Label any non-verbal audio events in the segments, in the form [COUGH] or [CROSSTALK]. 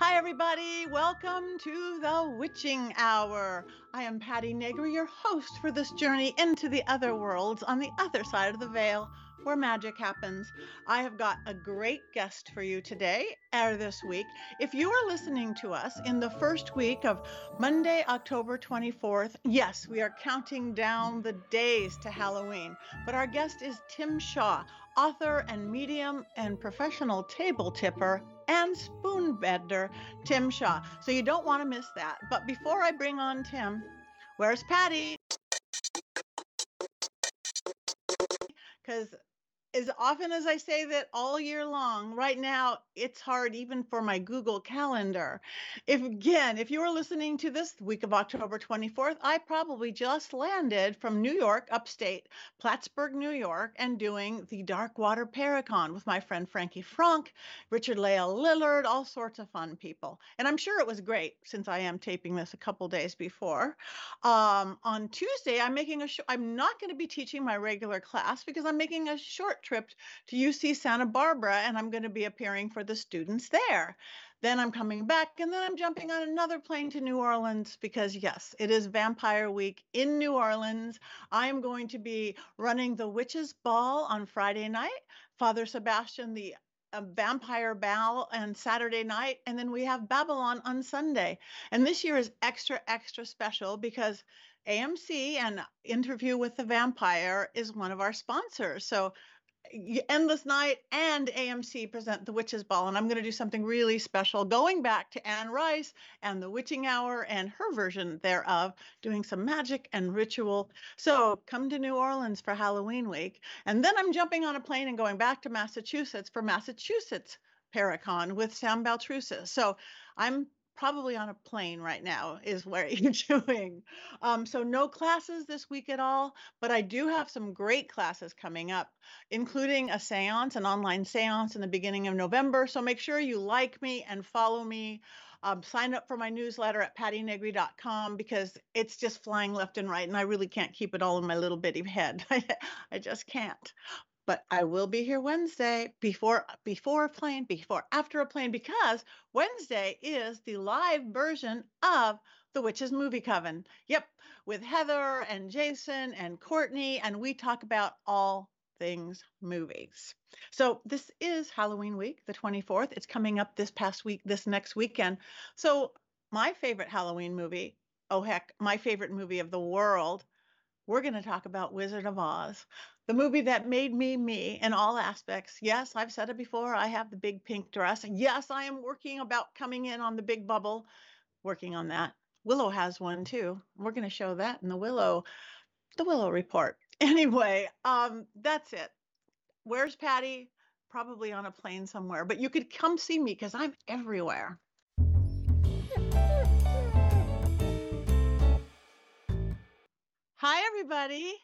Hi, everybody. Welcome to the Witching Hour. I am Patti Negri, your host for this journey into the other worlds on the other side of the veil where magic happens. I have got a great guest for you today or this week. If you are listening to us in the first week of Monday, October 24th, yes, we are counting down the days to Halloween. But our guest is Tim Shaw, author and medium and professional table tipper and spoon bender, Tim Shaw. So you don't want to miss that. But before I bring on Tim, where's Patti? Because as often as I say that all year long, right now it's hard even for my Google Calendar. If again, if you are listening to this week of October 24th, I probably just landed from New York, upstate Plattsburgh, New York, and doing the Darkwater Paracon with my friend Frankie Franck, Richard Lael Lillard, all sorts of fun people. And I'm sure it was great since I am taping this a couple days before. Um, on Tuesday, I'm making a. I'm not going to be teaching my regular class because I'm making a short trip to UC Santa Barbara and I'm going to be appearing for the students there. Then I'm coming back and then I'm jumping on another plane to New Orleans because, yes, it is Vampire Week in New Orleans. I am going to be running the Witches Ball on Friday night. Father Sebastiaan, the a vampire ball on Saturday night, and then we have Babylon on Sunday. And this year is extra, extra special because AMC and Interview with the Vampire is one of our sponsors. So Endless Night and AMC present The Witch's Ball, and I'm going to do something really special, going back to Anne Rice and The Witching Hour and her version thereof, doing some magic and ritual. So come to New Orleans for Halloween week, and then I'm jumping on a plane and going back to Massachusetts for Massachusetts Paracon with Sam Baltrusis. So I'm probably on a plane right now is where [LAUGHS] you're doing. Um, so no classes this week at all, but I do have some great classes coming up, including a seance, an online seance in the beginning of November. So make sure you like me and follow me. Um, sign up for my newsletter at pattinegri.com because it's just flying left and right, and I really can't keep it all in my little bitty head. [LAUGHS] I just can't but I will be here Wednesday before before a plane, before after a plane, because Wednesday is the live version of the Witches Movie Coven. Yep, with Heather and Jason and Courtney, and we talk about all things movies. So this is Halloween week, the 24th. It's coming up this past week, this next weekend. So my favorite Halloween movie, oh heck, my favorite movie of the world we're going to talk about Wizard of Oz, the movie that made me me in all aspects. Yes, I've said it before. I have the big pink dress. Yes, I am working about coming in on the big bubble, working on that. Willow has one too. We're going to show that in the Willow, the Willow report. [LAUGHS] Anyway, um, that's it. Where's Patti? Probably on a plane somewhere, but you could come see me because I'm everywhere. [LAUGHS] Hi, everybody.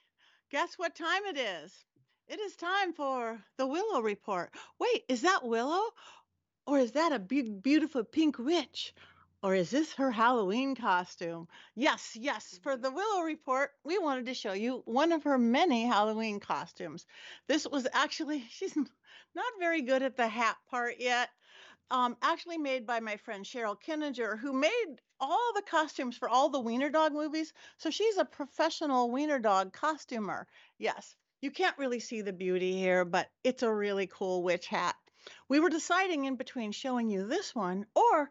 Guess what time it is? It is time for the Willow Report. Wait, is that Willow? Or is that a big, beautiful pink witch? Or is this her Halloween costume? Yes, yes. For the Willow Report, we wanted to show you one of her many Halloween costumes. This was actually, [LAUGHS] she's not very good at the hat part yet um, actually made by my friend Cheryl Kinninger, who made all the costumes for all the Wiener Dog movies. So she's a professional Wiener Dog costumer. Yes, you can't really see the beauty here, but it's a really cool witch hat. We were deciding in between showing you this one or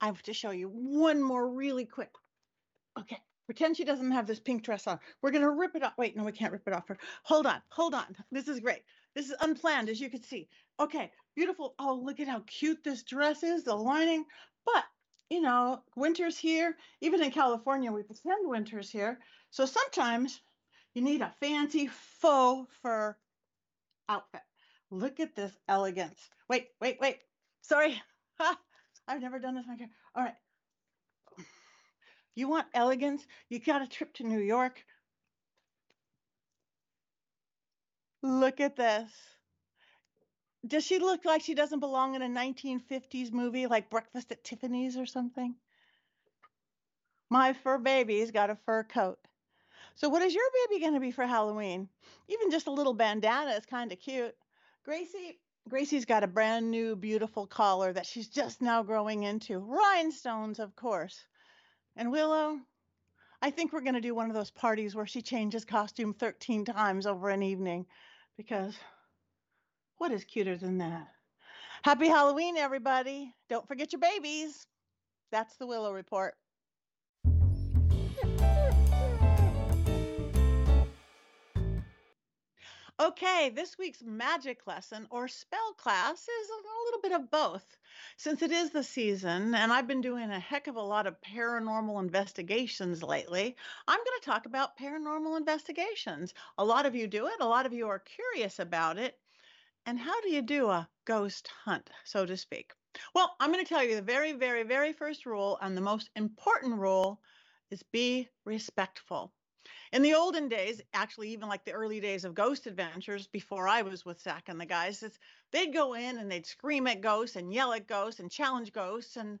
I have to show you one more really quick. Okay, pretend she doesn't have this pink dress on. We're going to rip it off. Wait, no, we can't rip it off. Her. Hold on, hold on. This is great. This is unplanned, as you can see. Okay, beautiful. Oh, look at how cute this dress is, the lining. But, you know, winter's here. Even in California, we pretend winter's here. So sometimes you need a fancy faux fur outfit. Look at this elegance. Wait, wait, wait. Sorry. [LAUGHS] Ah, I've never done this. All right. You want elegance? You got a trip to New York. Look at this. Does she look like she doesn't belong in a 1950s movie like Breakfast at Tiffany's or something? My fur baby's got a fur coat. So, what is your baby going to be for Halloween? Even just a little bandana is kind of cute. Gracie, Gracie's got a brand new, beautiful collar that she's just now growing into. Rhinestones, of course. And Willow, I think we're going to do one of those parties where she changes costume 13 times over an evening because what is cuter than that? Happy Halloween, everybody. Don't forget your babies. That's the Willow Report. Okay, this week's magic lesson or spell class is a little bit of both. Since it is the season, and I've been doing a heck of a lot of paranormal investigations lately, I'm going to talk about paranormal investigations. A lot of you do it, a lot of you are curious about it. And how do you do a ghost hunt, so to speak? Well, I'm going to tell you the very, very, very first rule, and the most important rule is be respectful. In the olden days, actually, even like the early days of Ghost Adventures, before I was with Zach and the guys, they'd go in and they'd scream at ghosts and yell at ghosts and challenge ghosts. And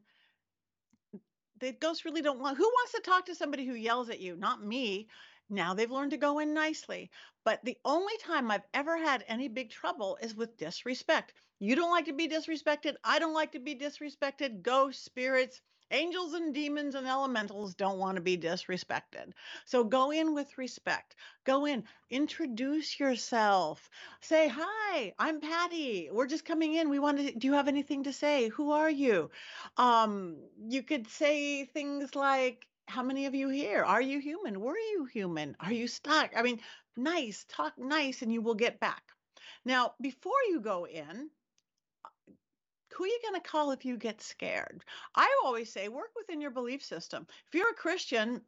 the ghosts really don't want, who wants to talk to somebody who yells at you? Not me. Now they've learned to go in nicely. But the only time I've ever had any big trouble is with disrespect. You don't like to be disrespected. I don't like to be disrespected. Ghosts, spirits, Angels and demons and elementals don't want to be disrespected. So go in with respect. Go in, introduce yourself. Say, Hi, I'm Patti. We're just coming in. We want to, do you have anything to say? Who are you? Um, you could say things like, How many of you here? Are you human? Were you human? Are you stuck? I mean, nice, talk nice, and you will get back. Now, before you go in, who are you going to call if you get scared? I always say work within your belief system. If you're a Christian,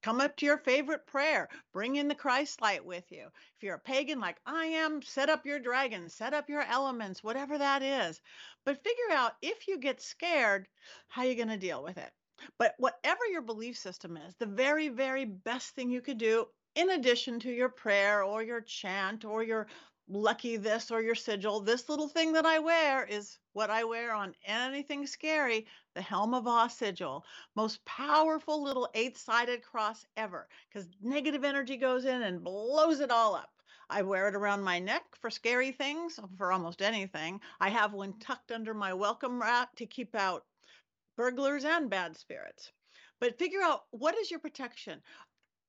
come up to your favorite prayer, bring in the Christ light with you. If you're a pagan like I am, set up your dragon, set up your elements, whatever that is. But figure out if you get scared, how you're going to deal with it. But whatever your belief system is, the very, very best thing you could do, in addition to your prayer or your chant or your lucky this or your sigil. This little thing that I wear is what I wear on anything scary the Helm of Awe sigil. Most powerful little eight sided cross ever because negative energy goes in and blows it all up. I wear it around my neck for scary things, for almost anything. I have one tucked under my welcome mat to keep out burglars and bad spirits. But figure out what is your protection?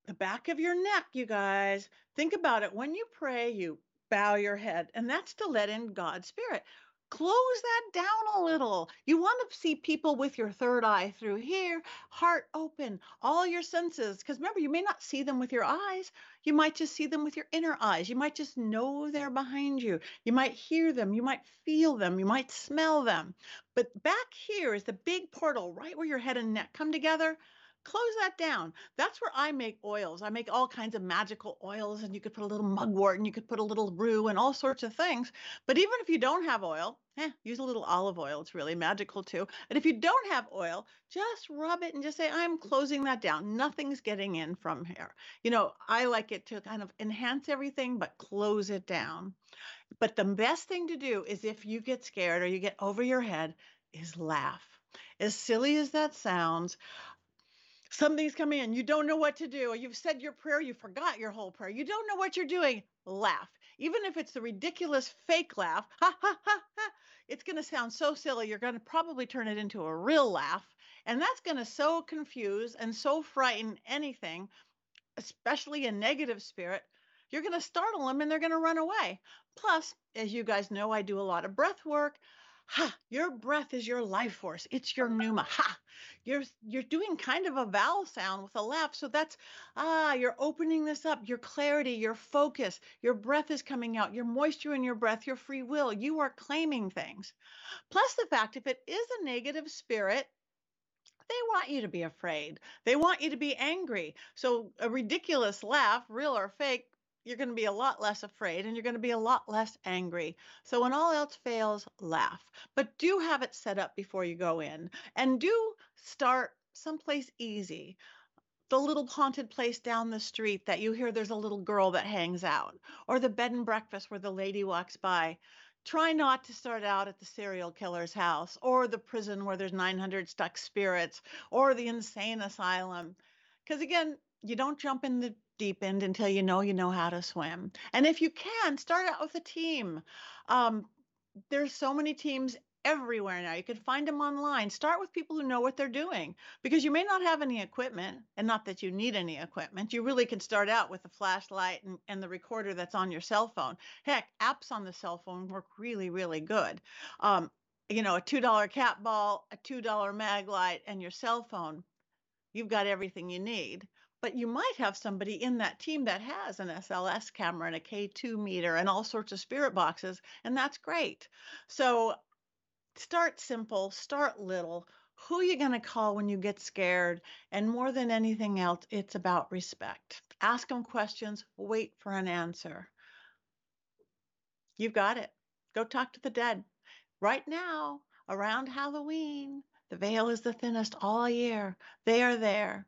The back of your neck, you guys. Think about it. When you pray, you bow your head, and that's to let in God's Spirit. Close that down a little. You want to see people with your third eye through here, heart open, all your senses. Because remember, you may not see them with your eyes. You might just see them with your inner eyes. You might just know they're behind you. You might hear them. You might feel them. You might smell them. But back here is the big portal right where your head and neck come together close that down. That's where I make oils. I make all kinds of magical oils, and you could put a little mugwort and you could put a little rue and all sorts of things. But even if you don't have oil, eh, use a little olive oil. It's really magical too. And if you don't have oil, just rub it and just say, I'm closing that down. Nothing's getting in from here. You know, I like it to kind of enhance everything, but close it down. But the best thing to do is if you get scared or you get over your head, is laugh. As silly as that sounds, something's coming in, you don't know what to do, you've said your prayer, you forgot your whole prayer, you don't know what you're doing, laugh. Even if it's the ridiculous fake laugh, [LAUGHS] ha ha ha ha, it's going to sound so silly, you're going to probably turn it into a real laugh. And that's going to so confuse and so frighten anything, especially a negative spirit. You're going to startle them and they're going to run away. Plus, as you guys know, I do a lot of breath work. Ha, your breath is your life force. It's your pneuma. Ha, you're you're doing kind of a vowel sound with a laugh. So that's ah, you're opening this up. Your clarity, your focus, your breath is coming out. Your moisture in your breath, your free will. You are claiming things. Plus the fact if it is a negative spirit, they want you to be afraid. They want you to be angry. So a ridiculous laugh, real or fake, you're going to be a lot less afraid and you're going to be a lot less angry. So when all else fails, laugh. But do have it set up before you go in and do start someplace easy. The little haunted place down the street that you hear there's a little girl that hangs out, or the bed and breakfast where the lady walks by. Try not to start out at the serial killer's house, or the prison where there's 900 stuck spirits, or the insane asylum. Because again, you don't jump in the deep end until you know you know how to swim. And if you can, start out with a team. Um, there's so many teams everywhere now. You can find them online. Start with people who know what they're doing because you may not have any equipment, and not that you need any equipment. You really can start out with a flashlight and, and the recorder that's on your cell phone. Heck, apps on the cell phone work really, really good. Um, you know, a $2 cat ball, a $2 mag light, and your cell phone. You've got everything you need but you might have somebody in that team that has an SLS camera and a K2 meter and all sorts of spirit boxes, and that's great. So start simple, start little. Who are you going to call when you get scared? And more than anything else, it's about respect. Ask them questions, wait for an answer. You've got it. Go talk to the dead. Right now, around Halloween, the veil is the thinnest all year. They are there.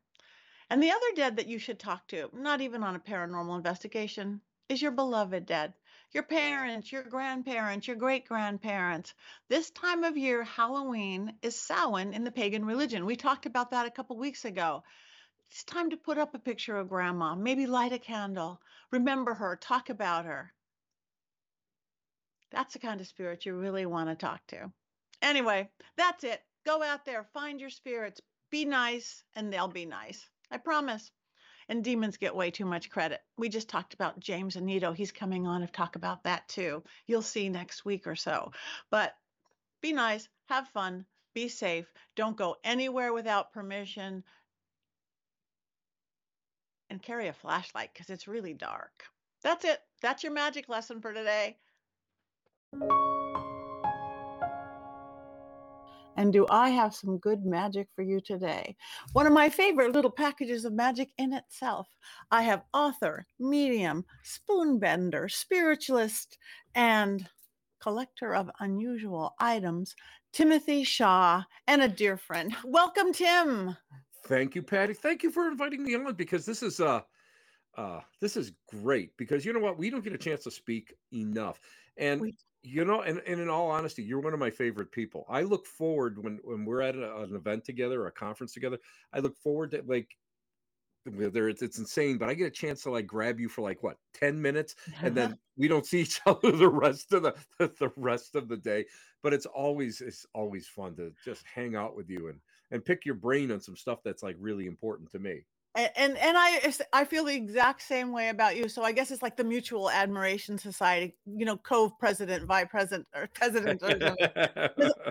And the other dead that you should talk to, not even on a paranormal investigation, is your beloved dead your parents, your grandparents, your great grandparents. This time of year, Halloween, is Samhain in the pagan religion. We talked about that a couple weeks ago. It's time to put up a picture of grandma, maybe light a candle, remember her, talk about her. That's the kind of spirit you really want to talk to. Anyway, that's it. Go out there, find your spirits, be nice, and they'll be nice. I promise and demons get way too much credit. We just talked about James Anito. He's coming on to talk about that too. You'll see next week or so. But be nice, have fun, be safe, don't go anywhere without permission, and carry a flashlight because it's really dark. That's it. That's your magic lesson for today. And do I have some good magic for you today? One of my favorite little packages of magic in itself. I have author, medium, spoonbender, spiritualist, and collector of unusual items, Timothy Shaw, and a dear friend. Welcome, Tim. Thank you, Patti. Thank you for inviting me on because this is uh uh this is great because you know what we don't get a chance to speak enough and you know, and, and in all honesty, you're one of my favorite people. I look forward when when we're at a, an event together, a conference together. I look forward to like whether it's it's insane, but I get a chance to like grab you for like what ten minutes, and [LAUGHS] then we don't see each [LAUGHS] other the rest of the the rest of the day. But it's always it's always fun to just hang out with you and and pick your brain on some stuff that's like really important to me and and I I feel the exact same way about you. So I guess it's like the Mutual Admiration Society, you know, Cove President, Vice President, or President. Or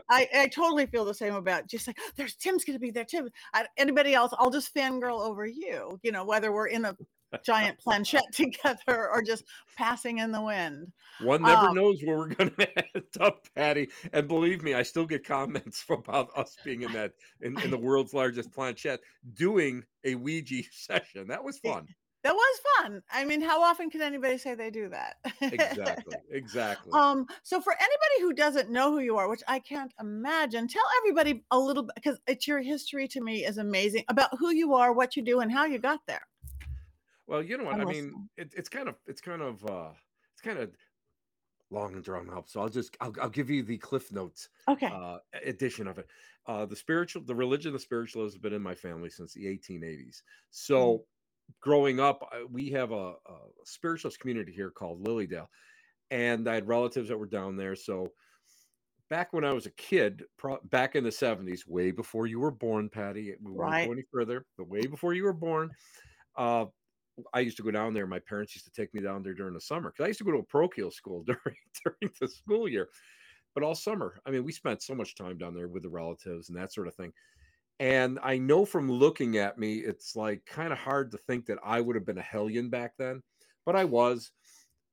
[LAUGHS] I I totally feel the same about just like there's Tim's going to be there. Tim, I, anybody else? I'll just fangirl over you. You know, whether we're in a giant planchette [LAUGHS] together or just passing in the wind. One never um, knows where we're going [LAUGHS] to end up, Patty. And believe me, I still get comments [LAUGHS] about us being in that in, in the world's largest planchette doing a Ouija session. That was fun. That was fun. I mean, how often can anybody say they do that? exactly. Exactly. Um, so for anybody who doesn't know who you are, which I can't imagine, tell everybody a little bit because it's your history to me is amazing about who you are, what you do, and how you got there. Well, you know what? I mean, it, it's kind of it's kind of uh it's kind of long and drawn out. So I'll just I'll, I'll give you the Cliff Notes okay uh, edition of it. Uh, the spiritual, the religion of spiritual has been in my family since the 1880s. So mm. growing up, we have a, a spiritualist community here called Lily Dale, and I had relatives that were down there. So back when I was a kid, pro- back in the 70s, way before you were born, Patti, we won't right. go any further, but way before you were born, uh, I used to go down there. My parents used to take me down there during the summer because I used to go to a parochial school [LAUGHS] during during the school year. But all summer, I mean, we spent so much time down there with the relatives and that sort of thing. And I know from looking at me, it's like kind of hard to think that I would have been a hellion back then, but I was.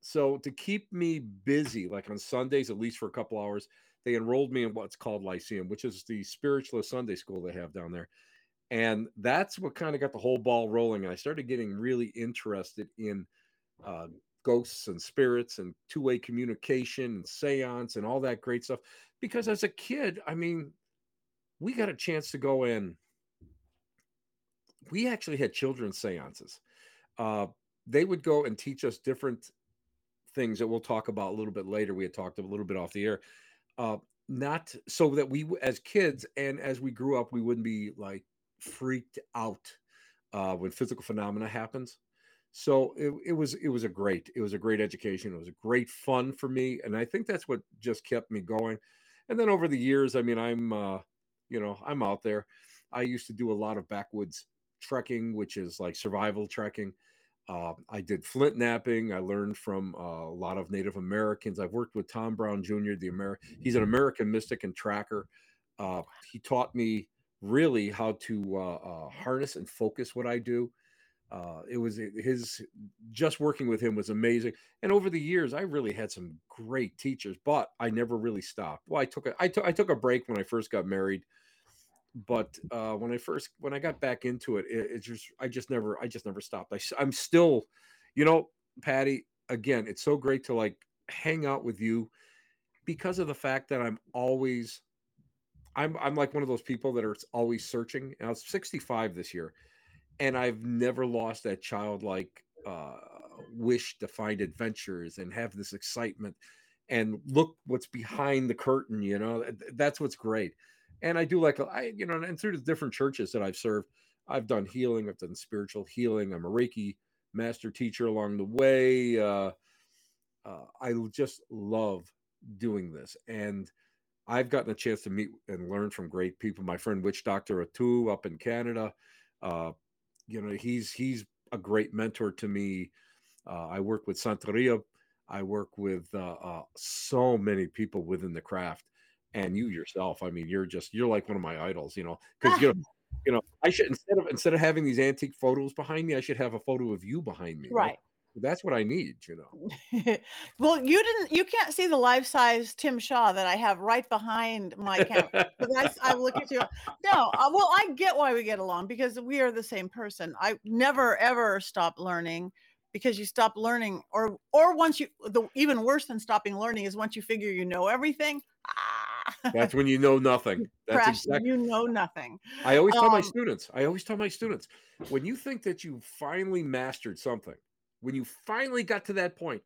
So to keep me busy, like on Sundays, at least for a couple hours, they enrolled me in what's called Lyceum, which is the spiritualist Sunday school they have down there. And that's what kind of got the whole ball rolling. And I started getting really interested in uh, ghosts and spirits and two way communication and seance and all that great stuff. Because as a kid, I mean, we got a chance to go in. We actually had children's seances. Uh, they would go and teach us different things that we'll talk about a little bit later. We had talked a little bit off the air. Uh, not so that we, as kids and as we grew up, we wouldn't be like freaked out uh, when physical phenomena happens. So it, it was it was a great it was a great education. It was a great fun for me, and I think that's what just kept me going. And then over the years, I mean, I'm uh, you know I'm out there. I used to do a lot of backwoods trekking, which is like survival trekking. Uh, I did flint knapping. I learned from uh, a lot of Native Americans. I've worked with Tom Brown Jr., the Amer- he's an American mystic and tracker. Uh, he taught me really how to uh, uh, harness and focus what I do. Uh, it was his just working with him was amazing. And over the years, I really had some great teachers, but I never really stopped. Well, I took a I took I took a break when I first got married but uh, when I first when I got back into it, it, it just I just never I just never stopped. I, I'm still, you know, Patti. Again, it's so great to like hang out with you because of the fact that I'm always I'm I'm like one of those people that are always searching. And I was 65 this year, and I've never lost that childlike uh, wish to find adventures and have this excitement and look what's behind the curtain. You know, that's what's great and I do like I you know, and through the different churches that I've served, I've done healing, I've done spiritual healing. I'm a Reiki master teacher along the way. Uh, uh, I just love doing this, and I've gotten a chance to meet and learn from great people. My friend Witch Doctor Atu up in Canada, uh, you know, he's he's a great mentor to me. Uh, I work with Santeria. I work with uh, uh, so many people within the craft and you yourself i mean you're just you're like one of my idols you know because you know [LAUGHS] you know i should instead of instead of having these antique photos behind me i should have a photo of you behind me right that's what i need you know [LAUGHS] well you didn't you can't see the life size tim shaw that i have right behind my camera I, I look at you no uh, well i get why we get along because we are the same person i never ever stop learning because you stop learning or or once you the even worse than stopping learning is once you figure you know everything ah, that's when you know nothing. That's Crash, exactly. You know nothing. I always tell um, my students. I always tell my students when you think that you finally mastered something, when you finally got to that point,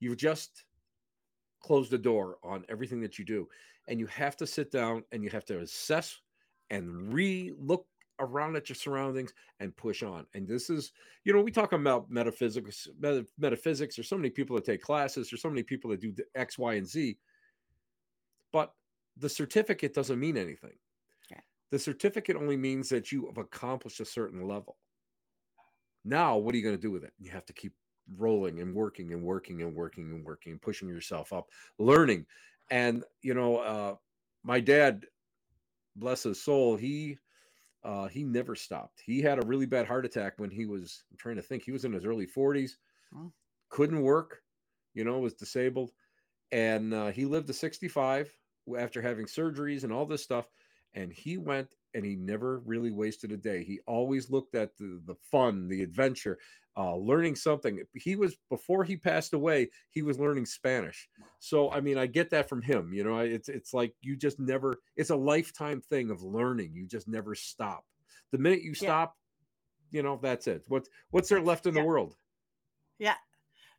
you've just closed the door on everything that you do, and you have to sit down and you have to assess and re-look around at your surroundings and push on. And this is, you know, we talk about metaphysics, metaphysics. There's so many people that take classes. There's so many people that do X, Y, and Z but the certificate doesn't mean anything. The certificate only means that you have accomplished a certain level. Now, what are you going to do with it? You have to keep rolling and working and working and working and working and pushing yourself up, learning. And, you know, uh, my dad, bless his soul, he uh, he never stopped. He had a really bad heart attack when he was I'm trying to think, he was in his early 40s, couldn't work, you know, was disabled and uh, he lived to 65 after having surgeries and all this stuff and he went and he never really wasted a day he always looked at the, the fun the adventure uh, learning something he was before he passed away he was learning spanish so i mean i get that from him you know it's it's like you just never it's a lifetime thing of learning you just never stop the minute you stop yeah. you know that's it what what's there left in yeah. the world yeah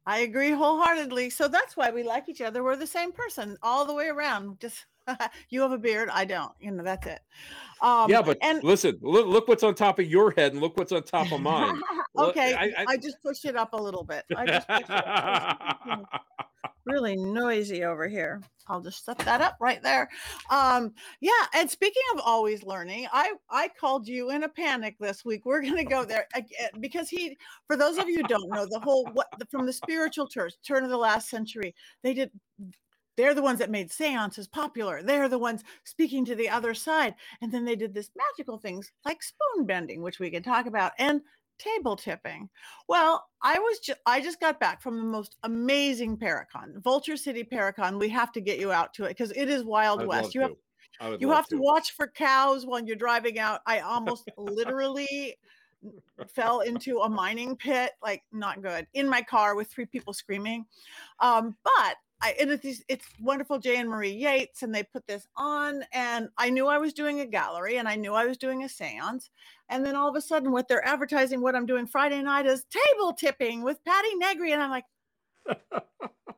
I agree wholeheartedly. So that's why we like each other. We're the same person all the way around. Just [LAUGHS] you have a beard, I don't. You know, that's it. Um, yeah, but and listen, look, look what's on top of your head, and look what's on top of mine. [LAUGHS] okay, I, I, I, just pushed it up a little bit. I just it up. [LAUGHS] really noisy over here. I'll just set that up right there. Um, yeah, and speaking of always learning, I I called you in a panic this week. We're gonna go there again because he, for those of you who don't know, the whole what from the spiritual turn turn of the last century, they did they're the ones that made seances popular. They're the ones speaking to the other side. And then they did this magical things like spoon bending, which we can talk about, and table tipping. Well, I was just I just got back from the most amazing Paracon, Vulture City Paracon. We have to get you out to it because it is Wild I'd West. You to. have you have to. to watch for cows when you're driving out. I almost literally fell into a mining pit, like not good, in my car with three people screaming. Um, but I, and it's, it's wonderful Jay and Marie Yates, and they put this on, and I knew I was doing a gallery, and I knew I was doing a séance, and then all of a sudden, what they're advertising, what I'm doing Friday night is table tipping with Patti Negri, and I'm like, [LAUGHS]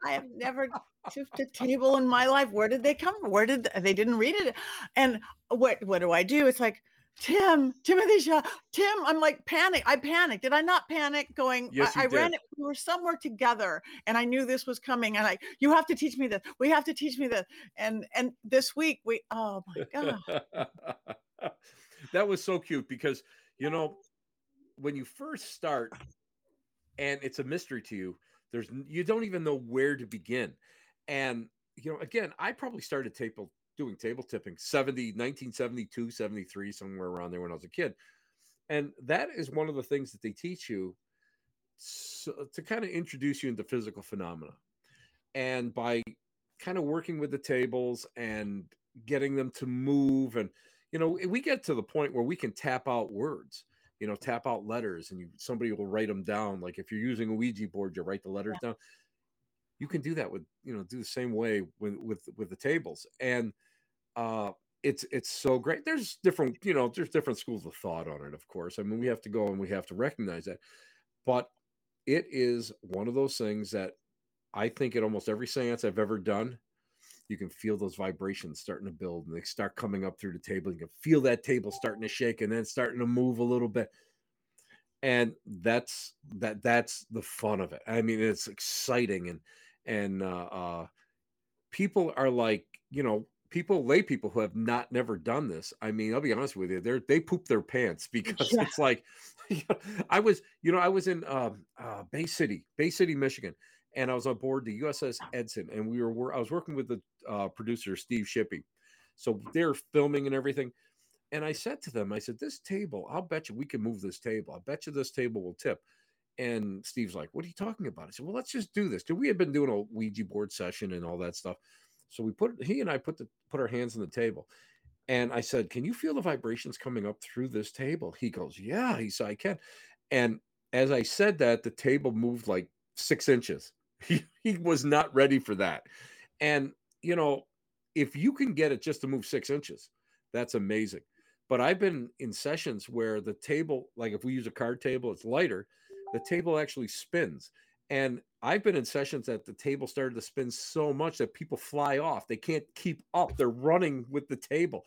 I have never tipped a table in my life. Where did they come? Where did they, they didn't read it? And what what do I do? It's like Tim, Timothy Shaw, Tim, I'm like panic. I panicked. Did I not panic? Going, Yes, I, I ran it. We were somewhere together, and I knew this was coming. And I, you have to teach me this. We have to teach me this. And and this week we, oh my god, [LAUGHS] that was so cute because you know when you first start and it's a mystery to you there's you don't even know where to begin and you know again i probably started table doing table tipping 70 1972 73 somewhere around there when i was a kid. And that is one of the things that they teach you so, to kind of introduce you into physical phenomena. And by kind of working with the tables and getting them to move and you know we get to the point where we can tap out words you know tap out letters and you somebody will write them down. Like if you're using a ouija board you write the letters down. You can do that with you know do the same way with with with the tables. And uh it's it's so great there's different you know there's different schools of thought on it of course i mean we have to go and we have to recognize that but it is one of those things that i think at almost every seance i've ever done you can feel those vibrations starting to build and they start coming up through the table. You can feel that table starting to shake and then starting to move a little bit. And that's that that's the fun of it. I mean, it's exciting and and uh, uh people are like, you know, people lay people who have not never done this. I mean, I'll be honest with you, they're they poop their pants [LAUGHS] because Yeah. it's like [LAUGHS] I was, you know, I was in um, uh, Bay City, Bay City, Michigan, and I was on board the USS Edson, and we were I was working with the uh, producer Steve Shippey, so they're filming and everything. And I said to them, I said, "This table, I'll bet you we can move this table. I bet you this table will tip." And Steve's like, "What are you talking about?" I said, "Well, let's just do this." 'Cause we had been doing a Ouija board session and all that stuff, so we put he and I put the put our hands on the table, and I said, "Can you feel the vibrations coming up through this table?" He goes, "Yeah." He said, "I can." And as I said that, the table moved like six inches. [LAUGHS] He, he was not ready for that. And, you know, if you can get it just to move six inches, that's amazing. But I've been in sessions where the table, like if we use a card table, it's lighter, the table actually spins. And I've been in sessions that the table started to spin so much that people fly off. They can't keep up. They're running with the table.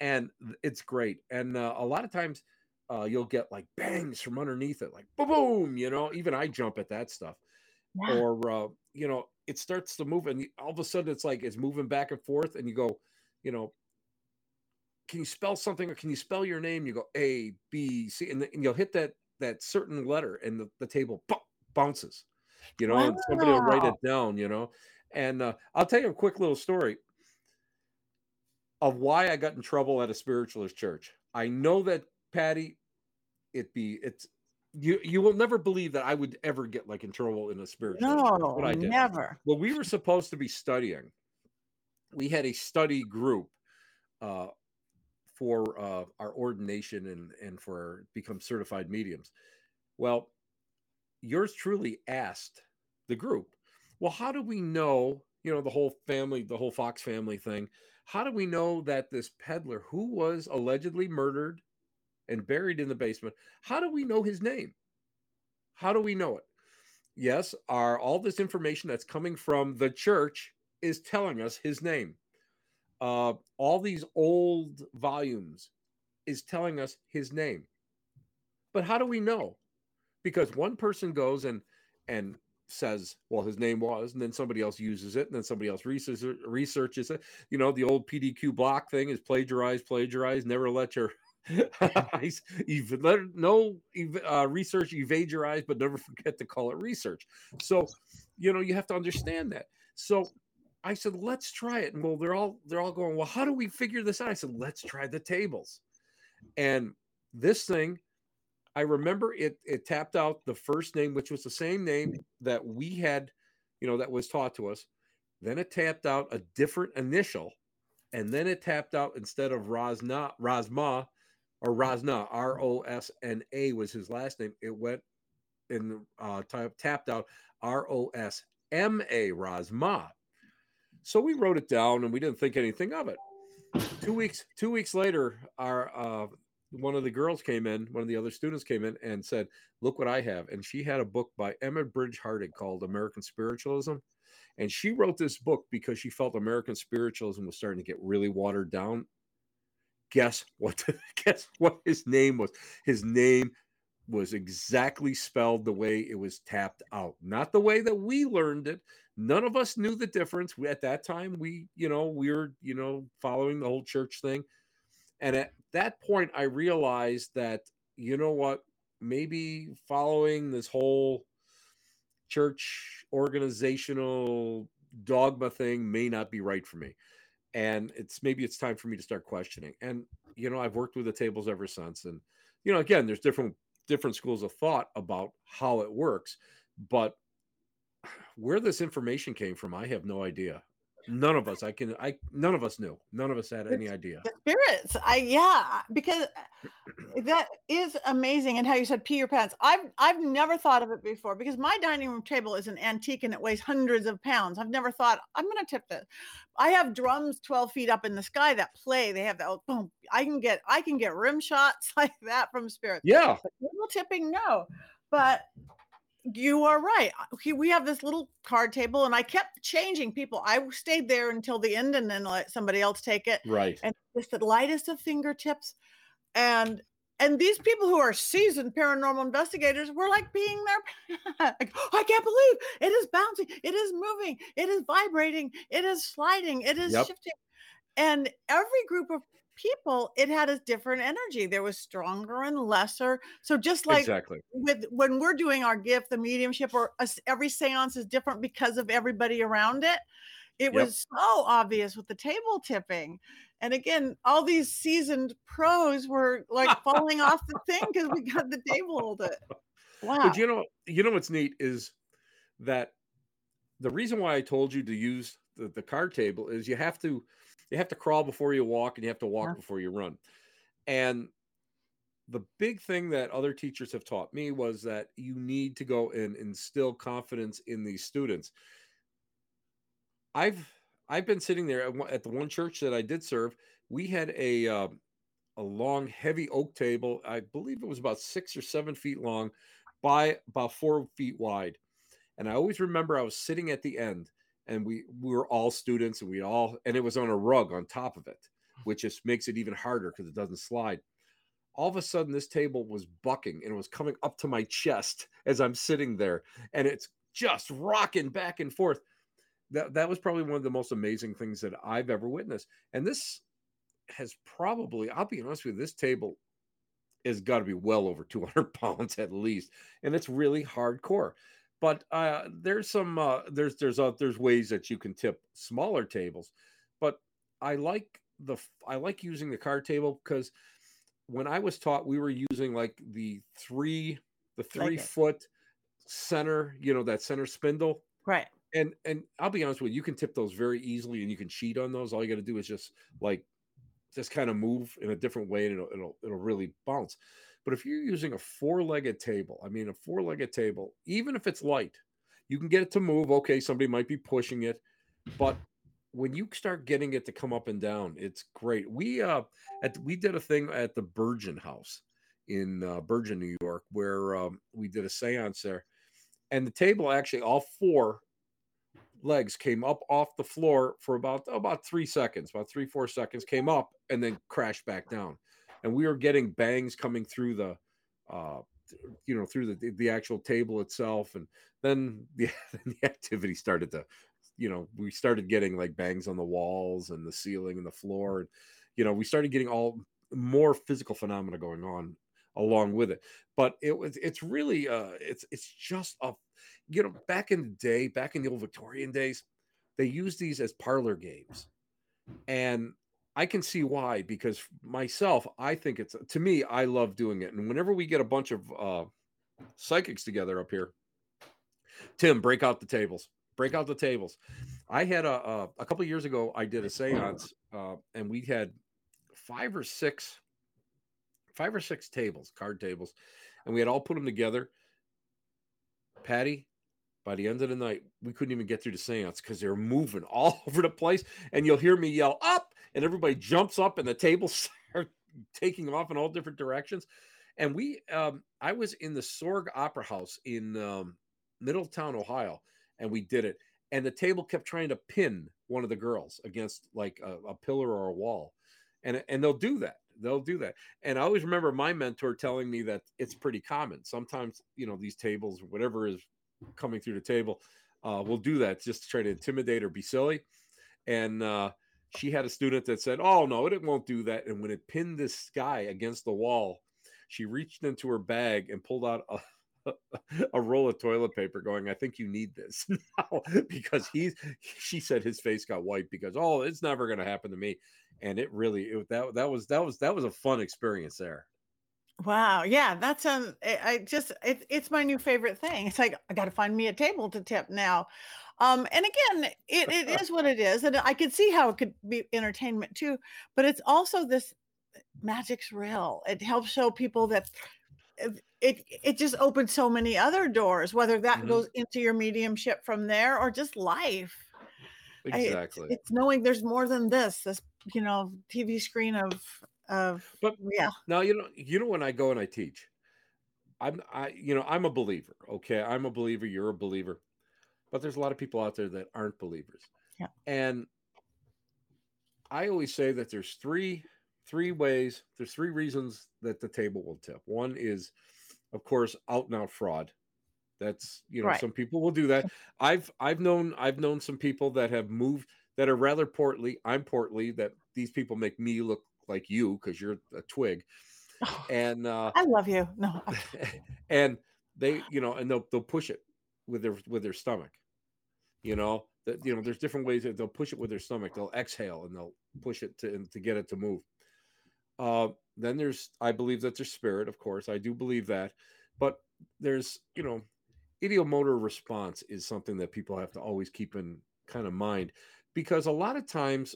And it's great. And uh, a lot of times, uh, you'll get like bangs from underneath it, like boom, boom. You know, even I jump at that stuff. Yeah. Or uh, you know, it starts to move, and all of a sudden it's like it's moving back and forth, and you go, you know, can you spell something or can you spell your name? You go A B C, and, the, and you'll hit that that certain letter, and the, the table bounces. You know, and somebody will write it down. You know, and uh, I'll tell you a quick little story of why I got in trouble at a spiritualist church. I know that Patti, it be it's you you will never believe that I would ever get like in trouble in a spiritualist church. No, did. never. Well, we were supposed to be studying. We had a study group uh, for uh, our ordination and and for become certified mediums. Well, yours truly asked the group, well, how do we know? You know, the whole family, the whole Fox family thing. How do we know that this peddler, who was allegedly murdered and buried in the basement, how do we know his name? How do we know it? Yes, are all this information that's coming from the church is telling us his name. Uh, all these old volumes is telling us his name. But how do we know? Because one person goes and and says, well, his name was, and then somebody else uses it, and then somebody else researches, it. You know, the old PDQ block thing is plagiarize, plagiarize, never let your [LAUGHS] eyes, even let no uh, research evagerize, but never forget to call it research. So, you know, you have to understand that. So I said, let's try it. And well, they're all they're all going, well, how do we figure this out? I said, let's try the tables. And this thing, I remember it it tapped out the first name, which was the same name that we had, you know, that was taught to us. Then it tapped out a different initial, and then it tapped out instead of Rosna Rasma or Rosna R O S N A was his last name. It went and uh, tapped out R O S M A Rasma. So we wrote it down, and we didn't think anything of it. Two weeks two weeks later, our uh, one of the girls came in, one of the other students came in and said, Look what I have. And she had a book by Emma Bridge Harding called American Spiritualism. And she wrote this book because she felt American spiritualism was starting to get really watered down. guess what? [LAUGHS] guess what his name was? His name was exactly spelled the way it was tapped out, not the way that we learned it. None of us knew the difference. We, at that time, we, you know, we were, you know, following the whole church thing. And at that point, I realized that, you know what, maybe following this whole church organizational dogma thing may not be right for me. And it's maybe it's time for me to start questioning. And, you know, I've worked with the tables ever since. And, you know, again, there's different different schools of thought about how it works, but where this information came from, I have no idea. None of us, I can, I, none of us knew. None of us had any idea. The spirits, I, yeah, because uh, that is amazing. And how you said pee your pants. I've, I've never thought of it before because my dining room table is an antique and it weighs hundreds of pounds. I've never thought I'm going to tip this. I have drums 12 feet up in the sky that play. They have that, oh, boom. I can get, I can get rim shots [LAUGHS] like that from spirits. Yeah. But table tipping, no. But you are right. Uh, we have this little card table, and I kept changing people. I stayed there until the end, and then let somebody else take it. Right. And just the lightest of fingertips, and and these people who are seasoned paranormal investigators were like being there. [LAUGHS] like, oh, I can't believe it is bouncing, it is moving, it is vibrating, it is sliding, it is yep. shifting. And every group of people it had a different energy there was stronger and lesser so just like exactly. with when we're doing our gift the mediumship or every seance is different because of everybody around it it yep. was so obvious with the table tipping and again all these seasoned pros were like falling off the thing because we got the table it wow but you know you know what's neat is that the reason why i told you to use the, the card table is you have to you have to crawl before you walk and you have to walk yeah. before you run. And the big thing that other teachers have taught me was that you need to go and instill confidence in these students. I've I've been sitting there at, at the one church that I did serve. We had a uh, a long, heavy oak table. I believe it was about six or seven feet long, by about four feet wide. And I always remember I was sitting at the end, and we we were all students and we all and it was on a rug on top of it mm-hmm. which just makes it even harder because it doesn't slide. All of a sudden this table was bucking and it was coming up to my chest as i'm sitting there and it's just rocking back and forth. That that was probably one of the most amazing things that i've ever witnessed and this has probably i'll be honest with you this table has got to be well over 200 pounds at least and it's really hardcore but uh, there's some uh, there's there's uh, there's ways that you can tip smaller tables, but I like the I like using the card table because when I was taught, we were using like the three the three like foot center, you know, that center spindle, right? And and I'll be honest with you, you can tip those very easily, and you can cheat on those. All you got to do is just like just kind of move in a different way, and it'll it'll it'll really bounce. But if you're using a four legged table, I mean, a four legged table, even if it's light, you can get it to move. Okay, somebody might be pushing it, but when you start getting it to come up and down, it's great. We uh, at we did a thing at the Bergen House in uh, New York, where um, we did a séance there, and the table actually all four legs came up off the floor for about about three seconds, about three four seconds, came up and then crashed back down and we were getting bangs coming through the uh, you know through the the actual table itself and then [LAUGHS] the, the activity started to you know we started getting like bangs on the walls and the ceiling and the floor and you know we started getting all more physical phenomena going on along with it. But it was it's really uh it's it's just a you know back in the day back in the old victorian days they used these as parlor games. And I can see why because myself, I think it's to me, I love doing it. And whenever we get a bunch of uh, psychics together up here, Tim, break out the tables, break out the tables. I had a a, a couple years ago, I did a séance, uh, and we had five or six, five or six tables, card tables, and we had all put them together. Patti, by the end of the night, we couldn't even get through the seance because they were moving [LAUGHS] all over the place. And you'll hear me yell up, and everybody jumps up, and the tables [LAUGHS] start taking off in all different directions. And we, um, I was in the Sorg Opera House in um, Middletown, Ohio, and we did it. And the table kept trying to pin one of the girls against like a, a pillar or a wall. and and they'll do that they'll do that and i always remember my mentor telling me that it's pretty common sometimes you know these tables whatever is coming through the table uh, will do that just to try to intimidate or be silly and uh, she had a student that said oh no it won't do that and when it pinned this guy against the wall she reached into her bag and pulled out a [LAUGHS] a roll of toilet paper going i think you need this [LAUGHS] now because he's she said his face got white because oh it's never going to happen to me and it really it, that that was that was that was a fun experience there Wow. Yeah, that's um I just it, it's my new favorite thing. It's like I got to find me a table to tip now. Um and again, it, it is what it is and I could see how it could be entertainment too, but it's also this magic's real. It helps show people that it it, it just opens so many other doors, whether that Mhm. goes into your mediumship from there or just life. I, it's, exactly it's knowing there's more than this, this you know TV screen of of but yeah. now you know you know when i go and i teach i'm i you know i'm a believer okay i'm a believer you're a believer but there's a lot of people out there that aren't believers Yeah. and i always say that there's three three ways there's three reasons that the table will tip one is of course out and out fraud that's you know Right. some people will do that i've i've known i've known some people that have moved that are rather portly i'm portly that these people make me look like you because you're a twig [LAUGHS] and uh I love you. No. [LAUGHS] and they you know and they'll they'll push it with their with their stomach you know that you know there's different ways that they'll push it with their stomach. They'll exhale and they'll push it to to get it to move. Uh then there's i believe that there's spirit of course. I do believe that. But there's you know ideomotor response is something that people have to always keep in kind of mind because a lot of times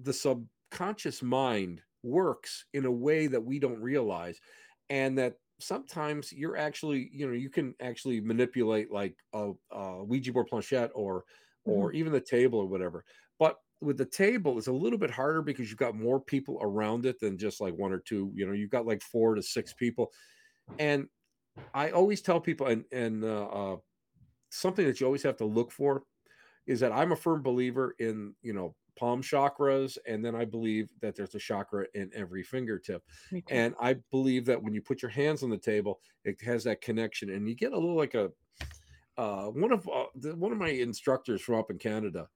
the subconscious mind works in a way that we don't realize and that sometimes you're actually you know you can actually manipulate like a, a ouija board planchette or or even the table or whatever. But with the table it's a little bit harder because you've got more people around it than just like one or two you know you've got like four to six people. And i always tell people and and uh, uh something that you always have to look for is that i'm a firm believer in you know palm chakras and then i believe that there's a chakra in every fingertip. And I believe that when you put your hands on the table, it has that connection, and you get a little like a uh, one of uh, the, one of my instructors from up in Canada.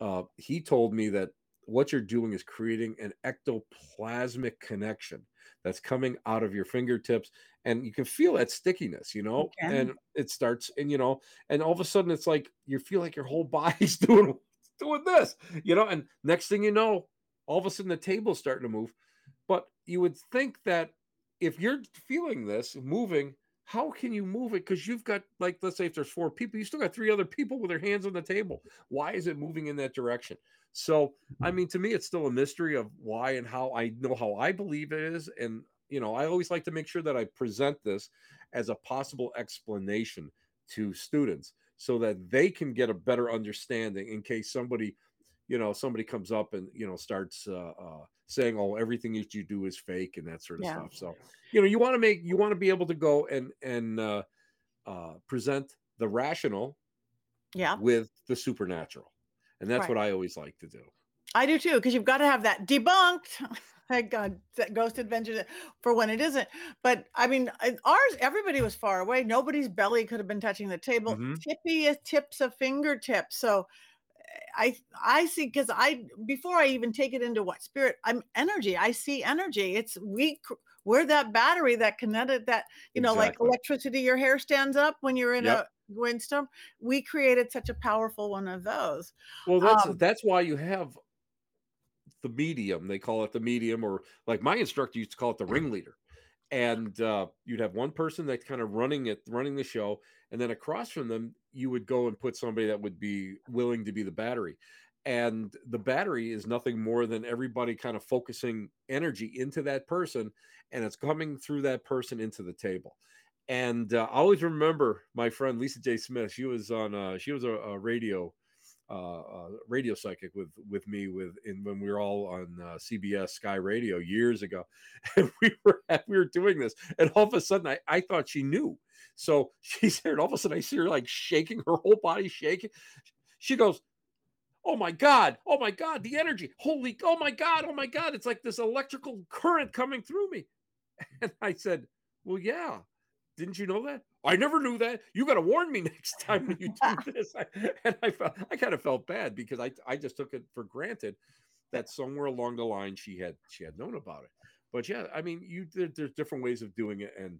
Uh, he told me that what you're doing is creating an ectoplasmic connection that's coming out of your fingertips, and you can feel that stickiness, you know, and it starts, and you know, and all of a sudden it's like you feel like your whole [LAUGHS] body's doing doing this, you know, and next thing you know, all of a sudden the table's starting to move but you would think that if you're feeling this moving, how can you move it? Because you've got, like, let's say if there's four people, you still got three other people with their hands on the table. Why is it moving in that direction? So, I hmm. mean, to me, it's still a mystery of why and how I know how I believe it is. And, you know, I always like to make sure that I present this as a possible explanation to students so that they can get a better understanding in case somebody you know somebody comes up and you know starts uh, uh saying oh everything that you do is fake and that sort of Yeah. stuff so you know you want to make you want to be able to go and and uh uh present the rational Yeah. with the supernatural and that's Right. what i always like to do I do too, because you've got to have that debunked. [LAUGHS] Thank God that Ghost Adventures for when it isn't. But I mean, ours, everybody was far away. Nobody's belly could have been touching the table. Mhm. Tippy tips of fingertips. So eh, I I see because I before I even take it into what spirit, I'm energy. I see energy. It's we we're that battery that connected that you know like electricity. Your hair stands up when you're in Yep. a windstorm. We created such a powerful one of those. well that's Um, that's why you have the medium they call it the medium or like my instructor used to call it the ringleader. And uh, you'd have one person that's kind of running it running the show and then across from them you would go and put somebody that would be willing to be the battery. And the battery is nothing more than everybody kind of focusing energy into that person and it's coming through that person into the table. And uh, i always remember my friend lisa j. Smith she was on uh, she was a, a radio uh, uh, radio psychic with with me with in when we were all on uh, CBS Sky Radio years ago, [LAUGHS] and we were [LAUGHS] we were doing this, and all of a sudden I, I thought she knew, so [LAUGHS] she's there, and all of a sudden I see her like shaking, her whole body shaking. She goes, oh my God, oh my God, the energy, holy, oh my God, oh my God, it's like this electrical current coming through me. And I said, well, yeah, didn't you know that? I never knew that. You got to warn me [LAUGHS] next time when you do [LAUGHS] this. I, and I felt, I kind of felt bad because I, I just took it for granted that somewhere along the line she had, she had known about it. But yeah, I mean, you there, there's different ways of doing it, and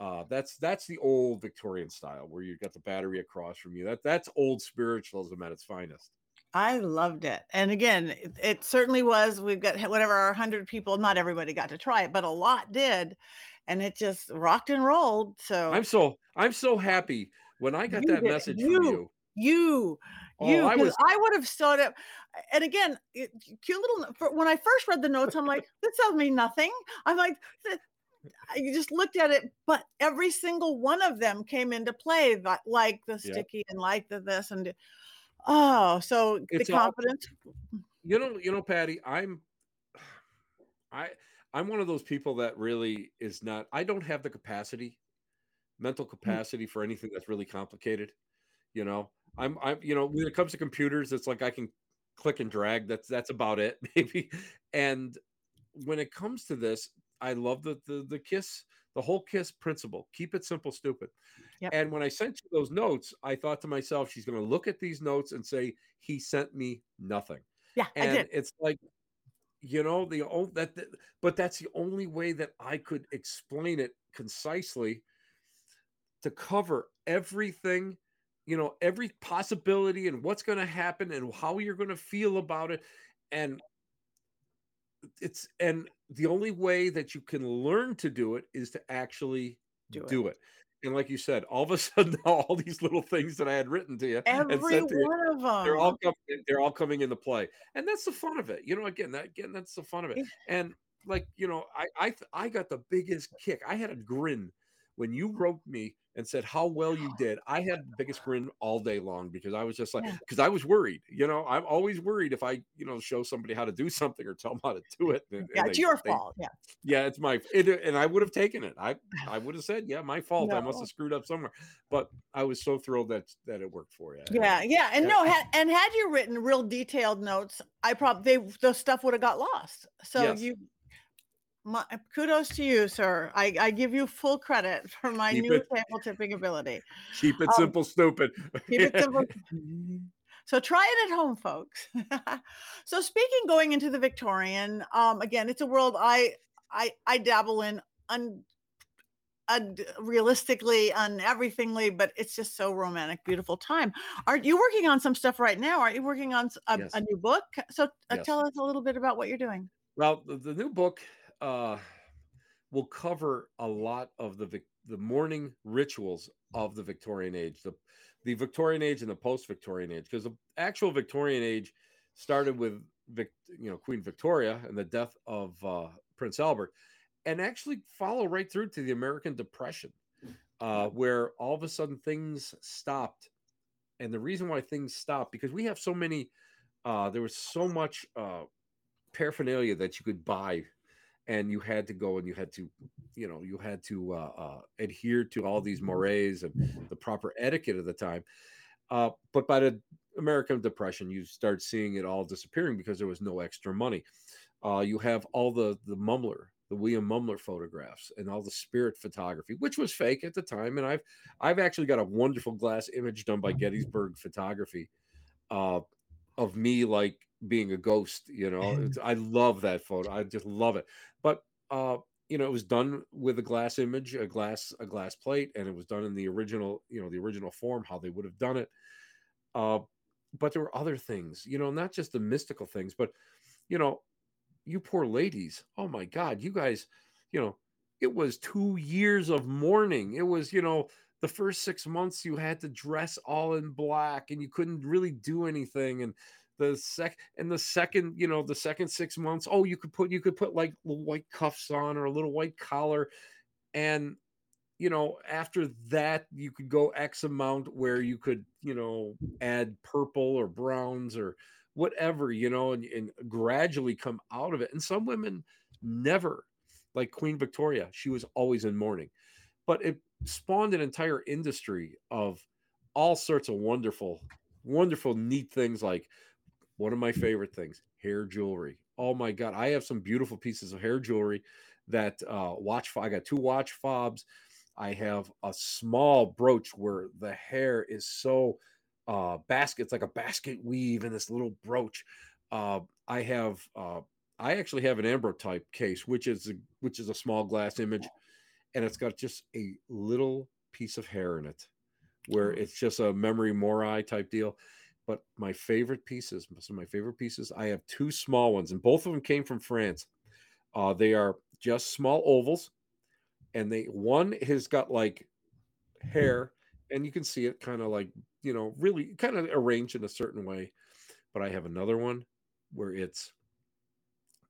uh, that's that's the old Victorian style where you've got the battery across from you. That that's old spiritualism at its finest. I loved it. And again, it, it certainly was. We've got whatever our 100 people, not everybody got to try it, but a lot did. And it just rocked and rolled. So I'm so I'm so happy when I got that message you, from you. You, oh, you, I, was, I would have stood up. And again, it, cute little. When I first read the notes, I'm like, this tells me nothing. I'm like, I just looked at it, but every single one of them came into play, like the sticky and like the this and Oh, so it's the confidence. All, you know, you know, Patti, I'm [SIGHS] I I'm one of those people that really is not I don't have the capacity, mental mm. capacity for anything that's really complicated. You know, I'm I'm you know, when it comes to computers, it's like I can click and drag. That's that's about it, [LAUGHS] maybe. And when it comes to this, I love the the the kiss the whole kiss principle keep it simple stupid yep. and when i sent you those notes i thought to myself she's going to look at these notes and say he sent me nothing yeah and it's like you know the old that but that's the only way that i could explain it concisely to cover everything you know every possibility and what's going to happen and how you're going to feel about it and it's and the only way that you can learn to do it is to actually do it. Do it. And like you said, all of a [LAUGHS] sudden, all these little things that I had written to you, every one you, of them, they're all coming, they're all coming into play, and that's the fun of it. You know, again, that again, that's the fun of it. And like you know, I I I got the biggest kick. I had a grin when you wrote me and said how well you did, I had the biggest grin all day long because I was just like, because yeah. I was worried. You know, I'm always worried if I, you know, show somebody how to do [LAUGHS] something or tell them how to do it. And, yeah, and it's they, your they, fault. Yeah. Yeah, it's my it, and I would have taken it. I I would have said, yeah, my fault. No. I must have screwed up somewhere. But I was so thrilled that that it worked for you. Yeah, yeah, and no, had, and had you written real detailed notes, I probably the stuff would have got lost. So yes. you my, kudos to you, sir. I, I give you full credit [LAUGHS] for my keep new it, table tipping ability. Keep it um, simple, stupid. Keep it simple. [LAUGHS] so try it at home, folks. [LAUGHS] so speaking going into the Victorian, um, again, it's a world I I I dabble in un, un realistically on everythingly, but it's just so romantic, beautiful time. Aren't you working on some stuff right now? Are you working on a, yes. a new book? So uh, yes. tell us a little bit about what you're doing. Well, the, the new book uh, will cover a lot of the the mourning rituals of the Victorian age, the the Victorian age and the post Victorian age, because the actual Victorian age started with Vic, you know Queen Victoria and the death of uh, Prince Albert, and actually follow right through to the American Depression, uh, where all of a sudden things stopped, and the reason why things stopped because we have so many, uh, there was so much uh, paraphernalia that you could buy and you had to go and you had to you know you had to uh, uh, adhere to all these mores and the proper etiquette of the time. Uh, but by the american depression you start seeing it all disappearing because there was no extra money. Uh, you have all the the mumler the william mumler photographs and all the spirit photography which was fake at the time. And i've i've actually got a wonderful glass image done by gettysburg photography uh, of me like being a ghost you know? [LAUGHS] I love that photo. I just love it uh you know it was done with a glass image a glass a glass plate and it was done in the original you know the original form how they would have done it. Uh but there were other things you know not just the mystical things but you know you poor ladies oh my god you guys you know it was two years of mourning. It was you know the first six months you had to dress all in black and you couldn't really do anything. And the sec and the second you know the second six months oh you could put you could put like little white cuffs on or a little white collar and you know after that you could go x amount where you could you know add purple or browns or whatever you know and, and gradually come out of it and some women never like queen victoria she was always in mourning but it spawned an entire industry of all sorts of wonderful wonderful neat things like one of my favorite things hair jewelry. Oh my God. I have some beautiful pieces of hair jewelry that uh, watch. I got two watch fobs. I have a small brooch where the hair is so uh, basket. It's like a basket weave in this little brooch. Uh, I have. Uh, I actually have an ambrotype case, which is a, which is a small glass image, and it's got just a little piece of hair in it, where it's just a memento mori type deal. But my favorite pieces, some of my favorite pieces, I have two small ones, and both of them came from France. Uh, they are just small ovals, and they one has got like hair, and you can see it kind of like you know really kind of arranged in a certain way. But I have another one where it's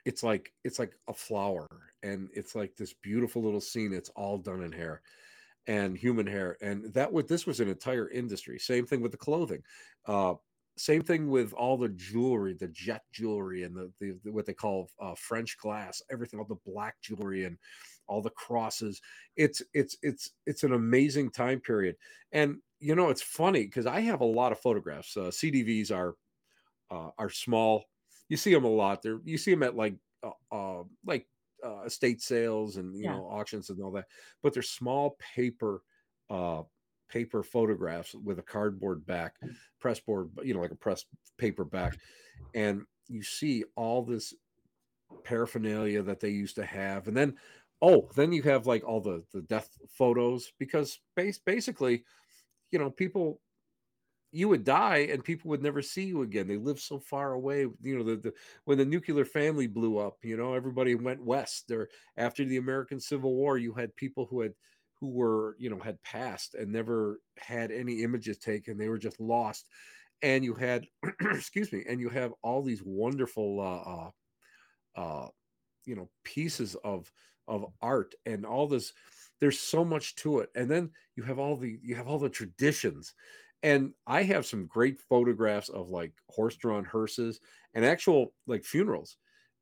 it's like it's like a flower and it's like this beautiful little scene it's all done in hair and human hair and that would this was an entire industry same thing with the clothing uh same thing with all the jewelry the jet jewelry and the, the, the what they call uh, french glass everything all the black jewelry and all the crosses. It's it's it's it's an amazing time period. And you know it's funny because i have a lot of photographs uh, cdvs are uh, are small. You see them a lot. There you see them at like uh, uh like uh, estate sales and you Yeah. know auctions and all that but they're small paper uh paper photographs with a cardboard back mm. press board you know like a press paper back and you see all this paraphernalia that they used to have and then oh then you have like all the the death photos because base, basically you know people you would die and people would never see you again. They live so far away you know the, the when the nuclear family blew up you know everybody went west or after the american civil war you had people who had who were you know had passed and never had any images taken they were just lost. And you had [CLEARS THROAT] excuse me and you have all these wonderful uh uh, uh you know pieces of of art and all this there's so much to it. And then you have all the you have all the traditions. And i have some great photographs of like horse-drawn hearses and actual like funerals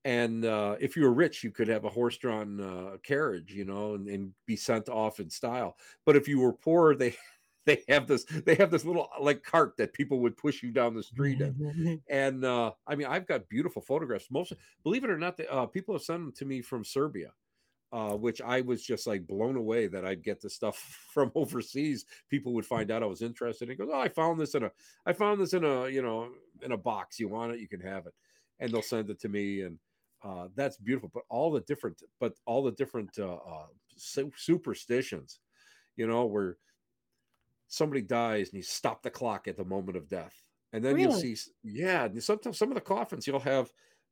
and uh, if you were rich you could have a horse-drawn uh, carriage you know and, and be sent off in style but if you were poor they [LAUGHS] they have this they have this little like cart that people would push you down the street in and uh, I mean, I've got beautiful photographs. Most, believe it or not, the, uh, people have sent them to me from Serbia, uh, which I was just like blown away that I'd get the stuff [LAUGHS] from overseas. People would find out I was interested and goes, "Oh, I found this in a, I found this in a, you know, in a box. You want it, you can have it," and they'll send it to me, and uh, that's beautiful. But all the different, but all the different uh, uh, superstitions, you know, where somebody dies and you stop the clock at the moment of death. And then you'll see yeah sometimes some of the coffins you'll have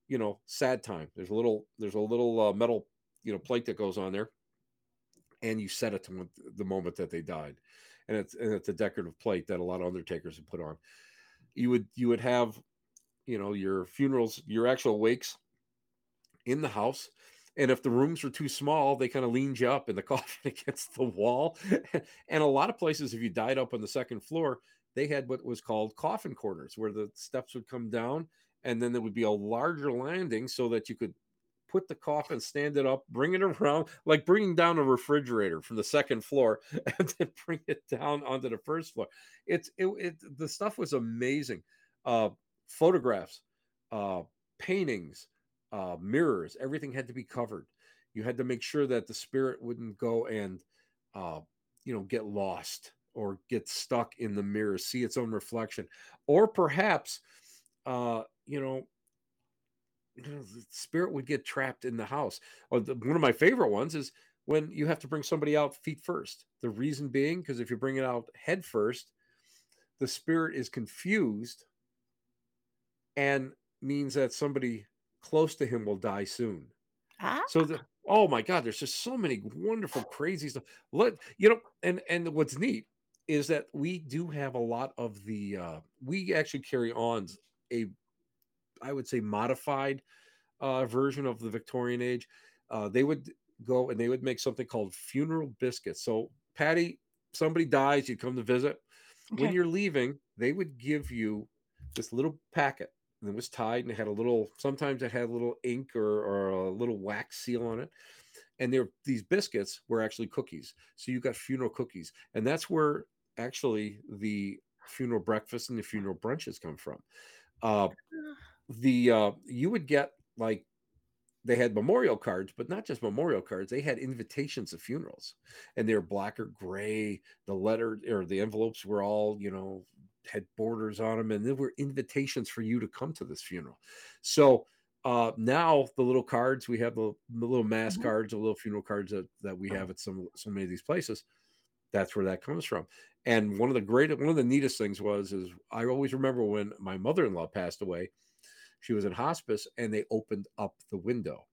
you know sad time. There's a little there's a little uh, metal you know plate that goes on there and you set it to the moment that they died. And it's and it's a decorative plate that a lot of undertakers have put on. You would you would have you know your funerals your actual wakes in the house and if the rooms were too small they kind of leaned you up in the [LAUGHS] coffin against the wall. And a lot of places if you died up on the second floor they had what was called coffin corners where the steps would come down and then there would be a larger landing so that you could put the coffin stand it up bring it around like bringing down a refrigerator from the second floor [LAUGHS] and then bring it down onto the first floor. It's it, it the stuff was amazing. Uh photographs uh paintings uh mirrors everything had to be covered you had to make sure that the spirit wouldn't go and uh you know get lost or get stuck in the mirror see its own reflection or perhaps uh you know the spirit would get trapped in the house. Or the, one of my favorite ones is when you have to bring somebody out feet first. The reason being, because if you bring it out head first, the spirit is confused and means that somebody close to him will die soon. Ah, So the oh my god, there's just so many wonderful, crazy stuff. Let you know, and and what's neat is that we do have a lot of the uh we actually carry on a I would say modified uh version of the Victorian age. Uh they would go and they would make something called funeral biscuits. So Patti, somebody dies, you come to visit. When you're leaving, they would give you this little packet and it was tied and it had a little sometimes it had a little ink or, or a little wax seal on it. And there these biscuits were actually cookies. So you got funeral cookies. And that's where actually the funeral breakfast and the funeral brunches come from. Uh, [SIGHS] the uh, you would get like they had memorial cards, but not just memorial cards. They had invitations to funerals, and they were black or gray. The letter or the envelopes were all you know had borders on them, and there were invitations for you to come to this funeral. So uh, now the little cards we have the, the little mass mm-hmm. cards, the little funeral cards that, that we have at some so many of these places. That's where that comes from. And one of the great, one of the neatest things was is I always remember when my mother-in-law passed away she was in hospice and they opened up the window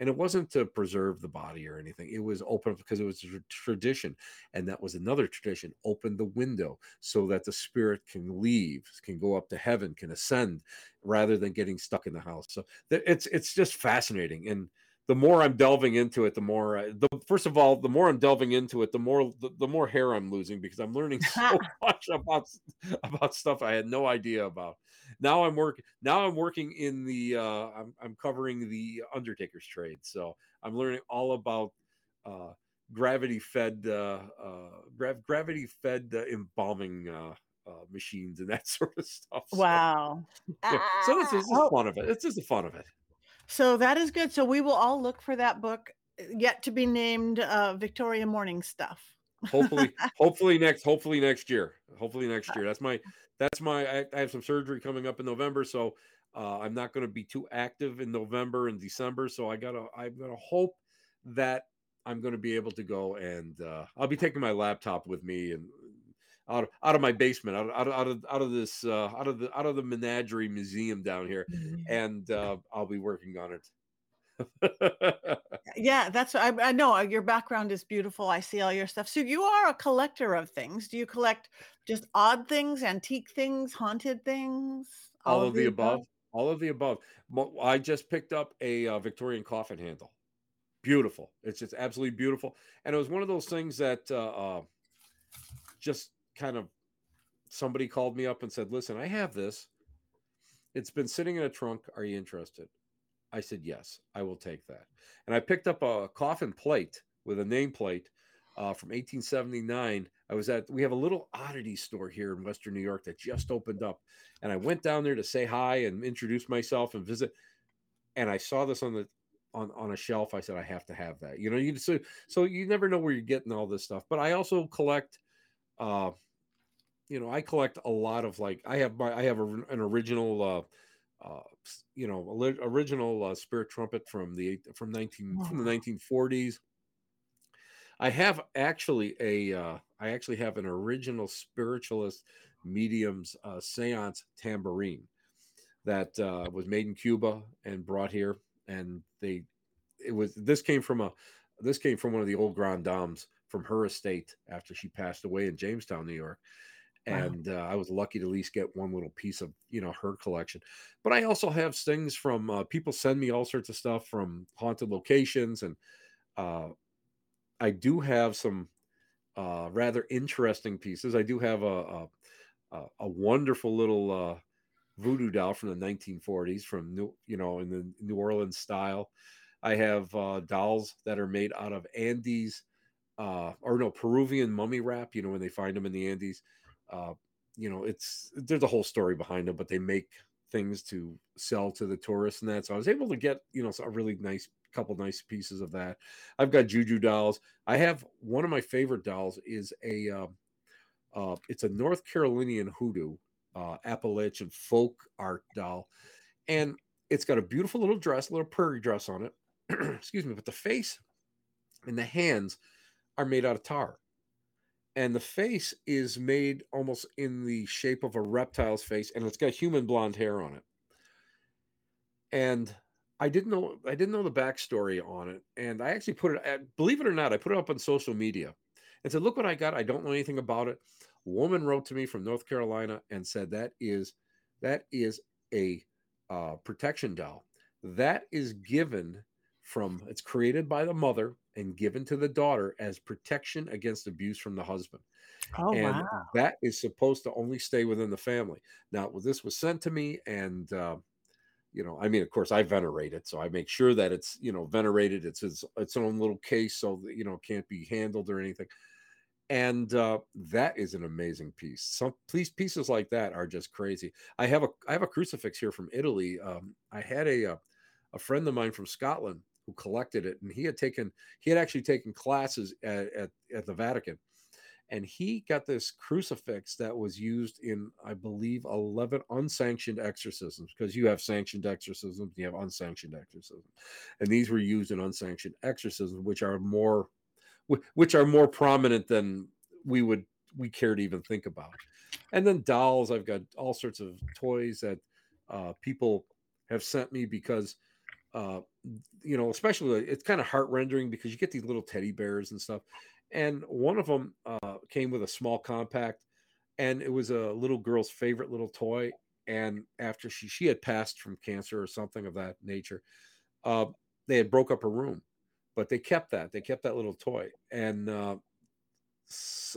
and it wasn't to preserve the body or anything it was open because it was a tradition and that was another tradition open the window so that the spirit can leave can go up to heaven can ascend rather than getting stuck in the house so it's it's just fascinating and the more I'm delving into it, the more I, the first of all, the more I'm delving into it, the more the, the more hair I'm losing because I'm learning [LAUGHS] so [LAUGHS] much about about stuff I had no idea about. Now I'm working. Now I'm working in the. Uh, I'm I'm covering the Undertaker's trade, so I'm learning all about uh, gravity fed uh, uh, gra- gravity fed uh, embalming uh, uh, machines and [LAUGHS] that sort of stuff. So, wow. Yeah. [LAUGHS] So this is, this is oh. fun of it. It's just the fun of it. So that is good. So we will all look for that book uh, yet to be named uh, Victoria Mourning Stuff. hopefully, [LAUGHS] hopefully next, hopefully next year, hopefully next year. That's my, that's my. I, I have some surgery coming up in November, so uh, I'm not going to be too active in November and December. So I gotta, I'm gonna hope that I'm going to be able to go and uh, I'll be taking my laptop with me and out of, out of my basement, out of, out out of, out of this, uh, out of the, out of the menagerie museum down here. Mm-hmm. And, uh, I'll be working on it. yeah, that's, I, I know uh, your background is beautiful. I see all your stuff. So you are a collector of things. Do you collect just odd things, antique things, haunted things? All, all of, the, above? above? All of the above. I just picked up a uh, Victorian coffin handle. Beautiful. It's just absolutely beautiful. And it was one of those things that uh, uh just kind of somebody called me up and said, "Listen, I have this. It's been sitting in a trunk. Are you interested?" I said, "Yes, I will take that." And I picked up a coffin plate with a nameplate uh, from 1879. I was at we have a little oddity store here in Western New York that just opened up, and I went down there to say hi and introduce myself and visit. And I saw this on the on on a shelf. I said, "I have to have that." You know, you so so you never know where you're getting all this stuff. But I also collect uh, you know, I collect a lot of like I have my I have a, an original uh, uh, you know, original uh, spirit trumpet from the from 19 wow. from the 1940s. I have actually a uh, I actually have an original spiritualist mediums uh, séance tambourine that uh, was made in Cuba and brought here, and they it was this came from a this came from one of the old grand dames from her estate after she passed away in Jamestown, New York. And wow. uh, I was lucky to at least get one little piece of you know her collection. But I also have things from uh, people send me all sorts of stuff from haunted locations, and uh, I do have some uh, rather interesting pieces. I do have a a, a wonderful little uh, voodoo doll from the 1940s, from New you know in the New Orleans style. I have uh, dolls that are made out of Andes uh, or no Peruvian mummy wrap. You know when they find them in the Andes, uh, you know it's there's a whole story behind them, but they make things to sell to the tourists and that. So I was able to get you know a really nice couple nice pieces of that. I've got juju dolls. I have one of my favorite dolls is a uh, uh, it's a North Carolinian hoodoo uh, Appalachian folk art doll, and it's got a beautiful little dress, a little prairie dress on it. [CLEARS THROAT] Excuse me, but the face and the hands are made out of tar. And the face is made almost in the shape of a reptile's face, and it's got human blonde hair on it. And I didn't know I didn't know the backstory on it, and I actually put it. Believe it or not, I put it up on social media, and said, "Look what I got! I don't know anything about it." A woman wrote to me from North Carolina and said that is that is a uh, protection doll that is given from it's created by the mother and given to the daughter as protection against abuse from the husband. Oh, and wow. that is supposed to only stay within the family. Now, this was sent to me, and uh, you know, I mean, of course, I venerate it, so I make sure that it's you know venerated. It's its its own little case, so you know can't be handled or anything. and uh, that is an amazing piece. Some please pieces like that are just crazy. I have a I have a crucifix here from Italy. Um, I had a, a uh, a friend of mine from Scotland who collected it, and he had taken he had actually taken classes at, at, at the Vatican, and he got this crucifix that was used in I believe eleven unsanctioned exorcisms because you have sanctioned exorcisms, you have unsanctioned exorcisms, and these were used in unsanctioned exorcisms, which are more which are more prominent than we would we care to even think about. And then dolls, I've got all sorts of toys that uh, people have sent me because uh, you know, especially it's kind of heart rendering because you get these little teddy bears and stuff. And one of them uh, came with a small compact, and it was a little girl's favorite little toy. And after she she had passed from cancer or something of that nature, uh, they had broke up her room, but they kept that. They kept that little toy. And uh,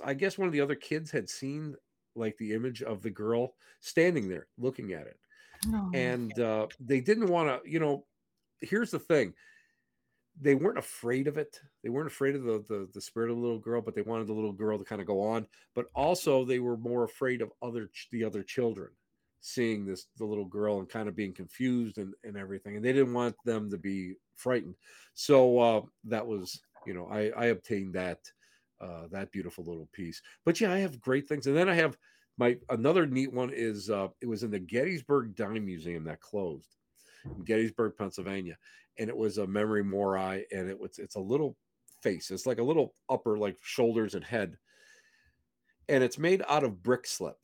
I guess one of the other kids had seen like the image of the girl standing there looking at it. Oh. And uh, they didn't want to, you know, here's the thing they weren't afraid of it. They weren't afraid of the, the, the spirit of the little girl, but they wanted the little girl to kind of go on. But also, they were more afraid of other the other children seeing this the little girl and kind of being confused and, and everything. And they didn't want them to be frightened. So uh, that was you know I I obtained that uh, that beautiful little piece. But yeah, I have great things, and then I have my another neat one is uh, it was in the Gettysburg Dime Museum that closed in Gettysburg, Pennsylvania, and it was a memento mori, and it was it's a little face. It's like a little upper, like shoulders and head, and it's made out of brick slip.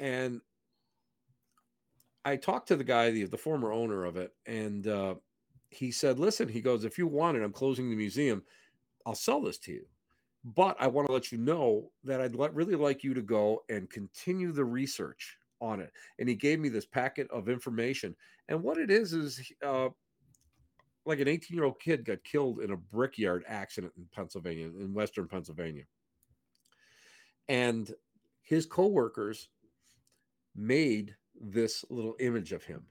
And I talked to the guy, the the former owner of it, and uh, he said, "Listen," he goes, "If you want it, I'm closing the museum. I'll sell this to you." But I want to let you know that I'd really like you to go and continue the research on it. And he gave me this packet of information. And what it is is uh, like an 18 year old kid got killed in a brickyard accident in Pennsylvania, in Western Pennsylvania. And his coworkers made this little image of him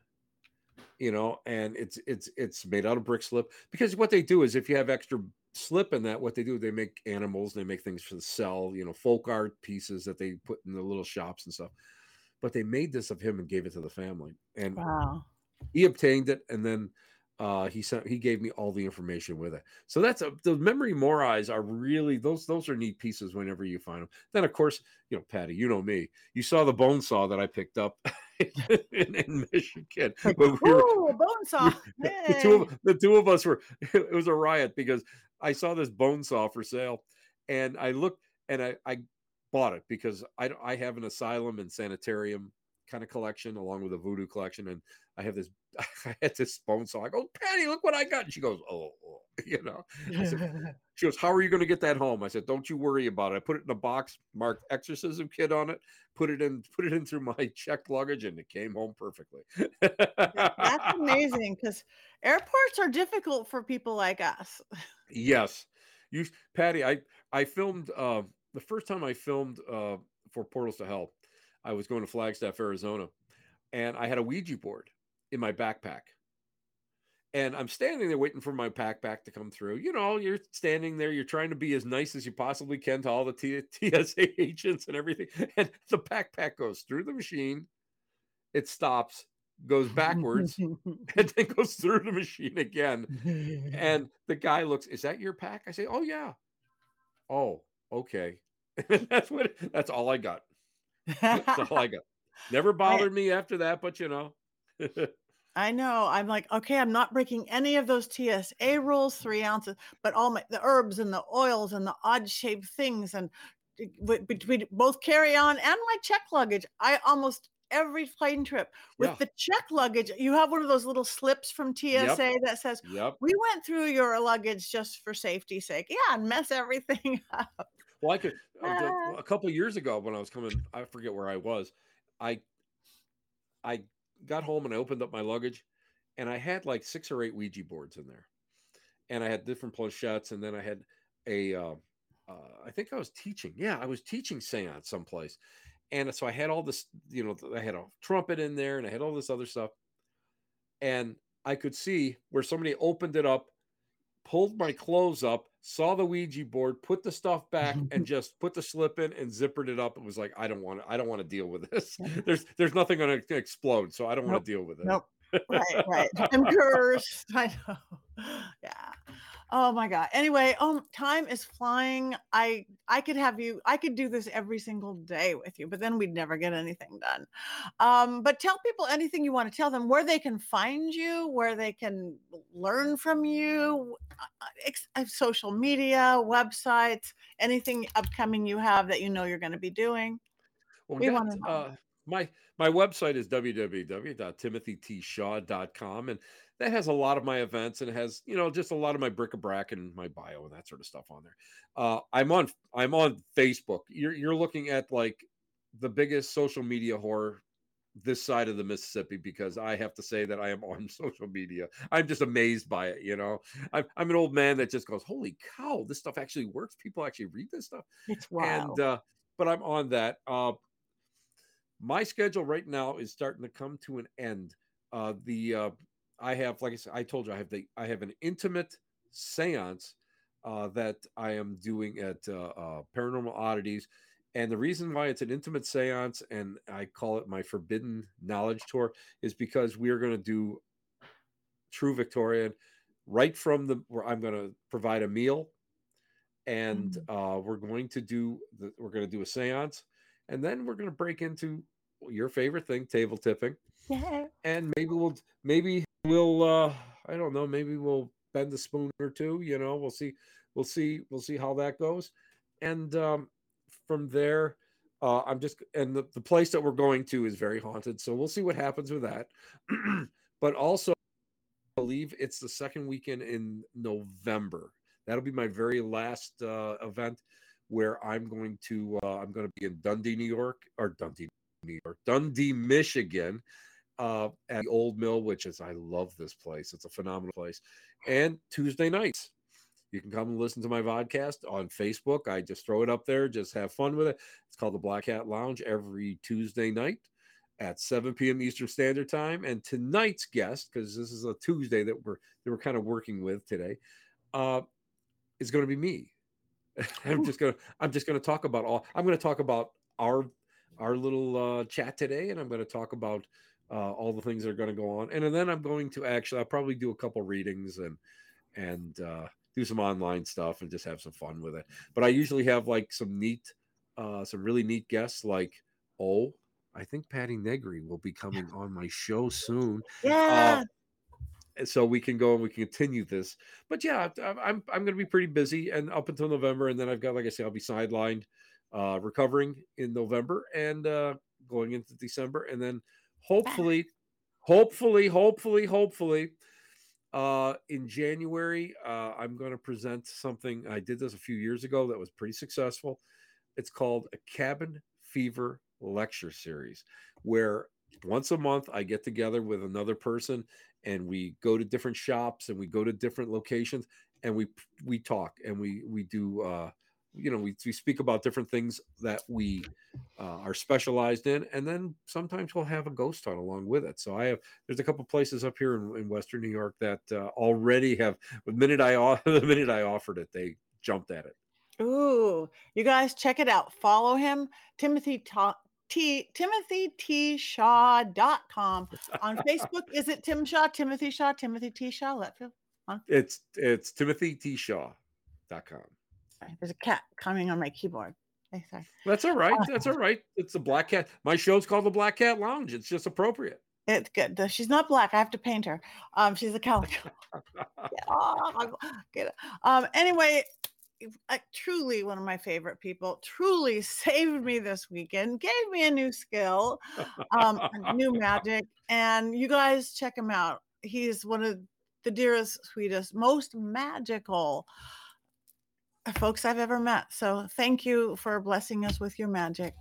you know and it's it's it's made out of brick slip because what they do is if you have extra slip in that what they do they make animals they make things for the sell you know folk art pieces that they put in the little shops and stuff but they made this of him and gave it to the family. And wow. he obtained it, and then uh, he sent he gave me all the information with it. So that's a, the memory morais are really those those are neat pieces whenever you find them. Then of course you know Patti, you know me. You saw the bone saw that I picked up [LAUGHS] in, in, Michigan. [LAUGHS] We were, Ooh, bone saw. Hey. [LAUGHS] The, two of, the two of us were. It was a riot because I saw this bone saw for sale, and I looked and I I bought it because I, I have an asylum and sanitarium kind of collection along with a voodoo collection. And I have this, [LAUGHS] I had this bone saw. I go, Patti, look what I got. And she goes, oh, oh. [LAUGHS] you know, said, [LAUGHS] she goes, how are you going to get that home? I said, don't you worry about it. I put it in a box, marked exorcism kit on it, put it in, put it in through my checked luggage and it came home perfectly. That's amazing because airports are difficult for people like us. yes. You, Patti, I, I filmed, uh, the first time I filmed uh, for Portals to Hell, I was going to Flagstaff, Arizona, and I had a Ouija board in my backpack. And I'm standing there waiting for my backpack to come through. You know, you're standing there, you're trying to be as nice as you possibly can to all the T- [LAUGHS] TSA agents and everything. And the backpack goes through the machine, it stops, goes backwards, [LAUGHS] and then goes through the machine again. [LAUGHS] And the guy looks, Is that your pack? I say, Oh, yeah. Oh, okay. [LAUGHS] that's what that's all I got. [LAUGHS] That's all I got. Never bothered I, me after that, but you know. [LAUGHS] I know. I'm like, okay, I'm not breaking any of those TSA rules, three ounces, but all my the herbs and the oils and the odd shaped things and between both carry on and my check luggage, I almost every plane trip with yeah. the check luggage. You have one of those little slips from TSA yep. that says, yep. "We went through your luggage just for safety's sake." Yeah, and mess everything up. Well, I could uh, a couple years ago when I was coming, I forget where I was. I I got home and I opened up my luggage, and I had like six or eight Ouija boards in there, and I had different planchettes, and then I had a. Uh, uh, I think I was teaching. Yeah, I was teaching seance someplace, and so I had all this. You know, I had a trumpet in there, and I had all this other stuff, and I could see where somebody opened it up, pulled my clothes up, saw the Ouija board, put the stuff back, [LAUGHS] and just put the slip in and zippered it up. It was like, I don't want to, I don't want to deal with this. [LAUGHS] There's there's nothing going to explode, so I don't Nope. want to deal with it. Nope. [LAUGHS] right, right. I'm cursed. I know. Yeah. Oh my God. Anyway, um, time is flying. I I could have you. I could do this every single day with you, but then we'd never get anything done. Um, but tell people anything you want to tell them, where they can find you, where they can learn from you, uh, uh, ex- social media, websites, anything upcoming you have that you know you're going to be doing. Well, We wanna know. uh, my my website is www.timothytshaw.com, and that has a lot of my events and has you know just a lot of my bric-a-brac and my bio and that sort of stuff on there. Uh, I'm on I'm on Facebook. You're you're looking at like the biggest social media horror this side of the Mississippi because I have to say that I am on [LAUGHS] social media. I'm just amazed by it. You know, I'm, I'm an old man that just goes, "Holy cow, this stuff actually works! People actually read this stuff." It's wow. And uh, but I'm on that. Uh, my schedule right now is starting to come to an end. Uh, the uh, I have, like I said, I told you, I have the I have an intimate séance uh, that I am doing at uh, uh, Paranormal Oddities, and the reason why it's an intimate séance and I call it my Forbidden Knowledge Tour is because we are going to do True Victorian right from the where I'm going to provide a meal, and uh, we're going to do the, we're going to do a séance, and then we're going to break into your favorite thing, table tipping Yeah. and maybe we'll maybe we'll uh i don't know maybe we'll bend the spoon or two you know we'll see we'll see we'll see how that goes. And um from there uh i'm just and the, the place that we're going to is very haunted so we'll see what happens with that. [CLEARS THROAT] But also I believe it's the second weekend in november. That'll be my very last uh event where i'm going to uh i'm going to be in dundee new york or dundee new york dundee michigan uh, at the Old Mill, which is I love this place. It's a phenomenal place. And Tuesday nights, you can come and listen to my podcast on Facebook. I just throw it up there, just have fun with it. It's called the Black Hat Lounge every Tuesday night at 7 p.m. Eastern Standard Time. And tonight's guest, because this is a Tuesday that we're that we're kind of working with today, uh, is going to be me. [LAUGHS] I'm just gonna I'm just gonna talk about all. I'm gonna talk about our our little uh, chat today, and I'm going to talk about uh, all the things that are going to go on, and, then I'm going to actually I'll probably do a couple readings and and uh, do some online stuff and just have some fun with it. But I usually have like some neat, uh, some really neat guests. Like oh, I think Patti Negri will be coming on my show soon. Yeah. and so we can go and we can continue this. But yeah, I- I'm I'm going to be pretty busy and up until November, and then I've got like I say, I'll be sidelined, uh, recovering in November and uh, going into December, and then hopefully, hopefully, hopefully, hopefully, uh, in January, uh, I'm going to present something. I did this a few years ago that was pretty successful. It's called a Cabin Fever Lecture Series, where once a month I get together with another person and we go to different shops and we go to different locations and we we talk and we we do uh you know we, we speak about different things that we uh, are specialized in and then sometimes we'll have a ghost hunt along with it so i have there's a couple places up here in, in western new york that uh, already have the minute i [LAUGHS] the minute i offered it they jumped at it Ooh, you guys check it out. Follow him, Timothy Ta- T TimothyTShaw.com. On Facebook, [LAUGHS] is it Tim Shaw, Timothy Shaw, Timothy T. Shaw? Let feel it's it's timothytshaw.com sorry, there's a cat coming on my keyboard. Hey, sorry. that's all right that's all right it's a black cat my show's called the black cat lounge it's just appropriate It's good. She's not black. I have to paint her. Um, she's a calico. Yeah. [LAUGHS] Um, anyway, I, truly one of my favorite people. Truly saved me this weekend. Gave me a new skill, um, a new magic, and you guys check him out. He's one of the dearest, sweetest, most magical folks I've ever met. So thank you for blessing us with your magic.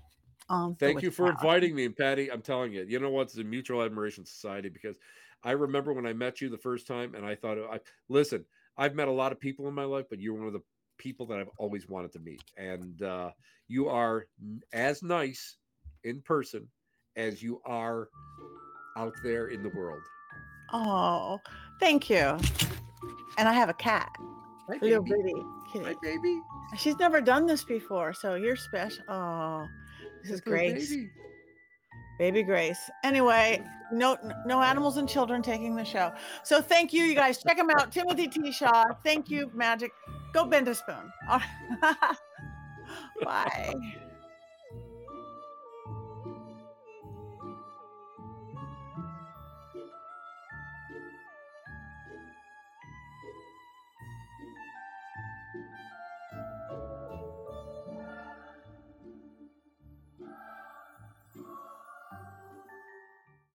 Um, Thank you for inviting me. Patti, I'm telling you, you know what? It's a mutual admiration society because I remember when I met you the first time and I thought, I listen, I've met a lot of people in my life, but you're one of the people that I've always wanted to meet. And uh, you are as nice in person as you are out there in the world. Oh, thank you. And I have a cat. Hi, little baby. bitty Hi, baby. She's never done this before, so you're special. Oh, this is Grace, baby. baby Grace. Anyway, no, no animals and children taking the show. So thank you, you guys. Check them out, Timothy T. Shaw. Thank you, Magic. Go bend a spoon. [LAUGHS] Bye.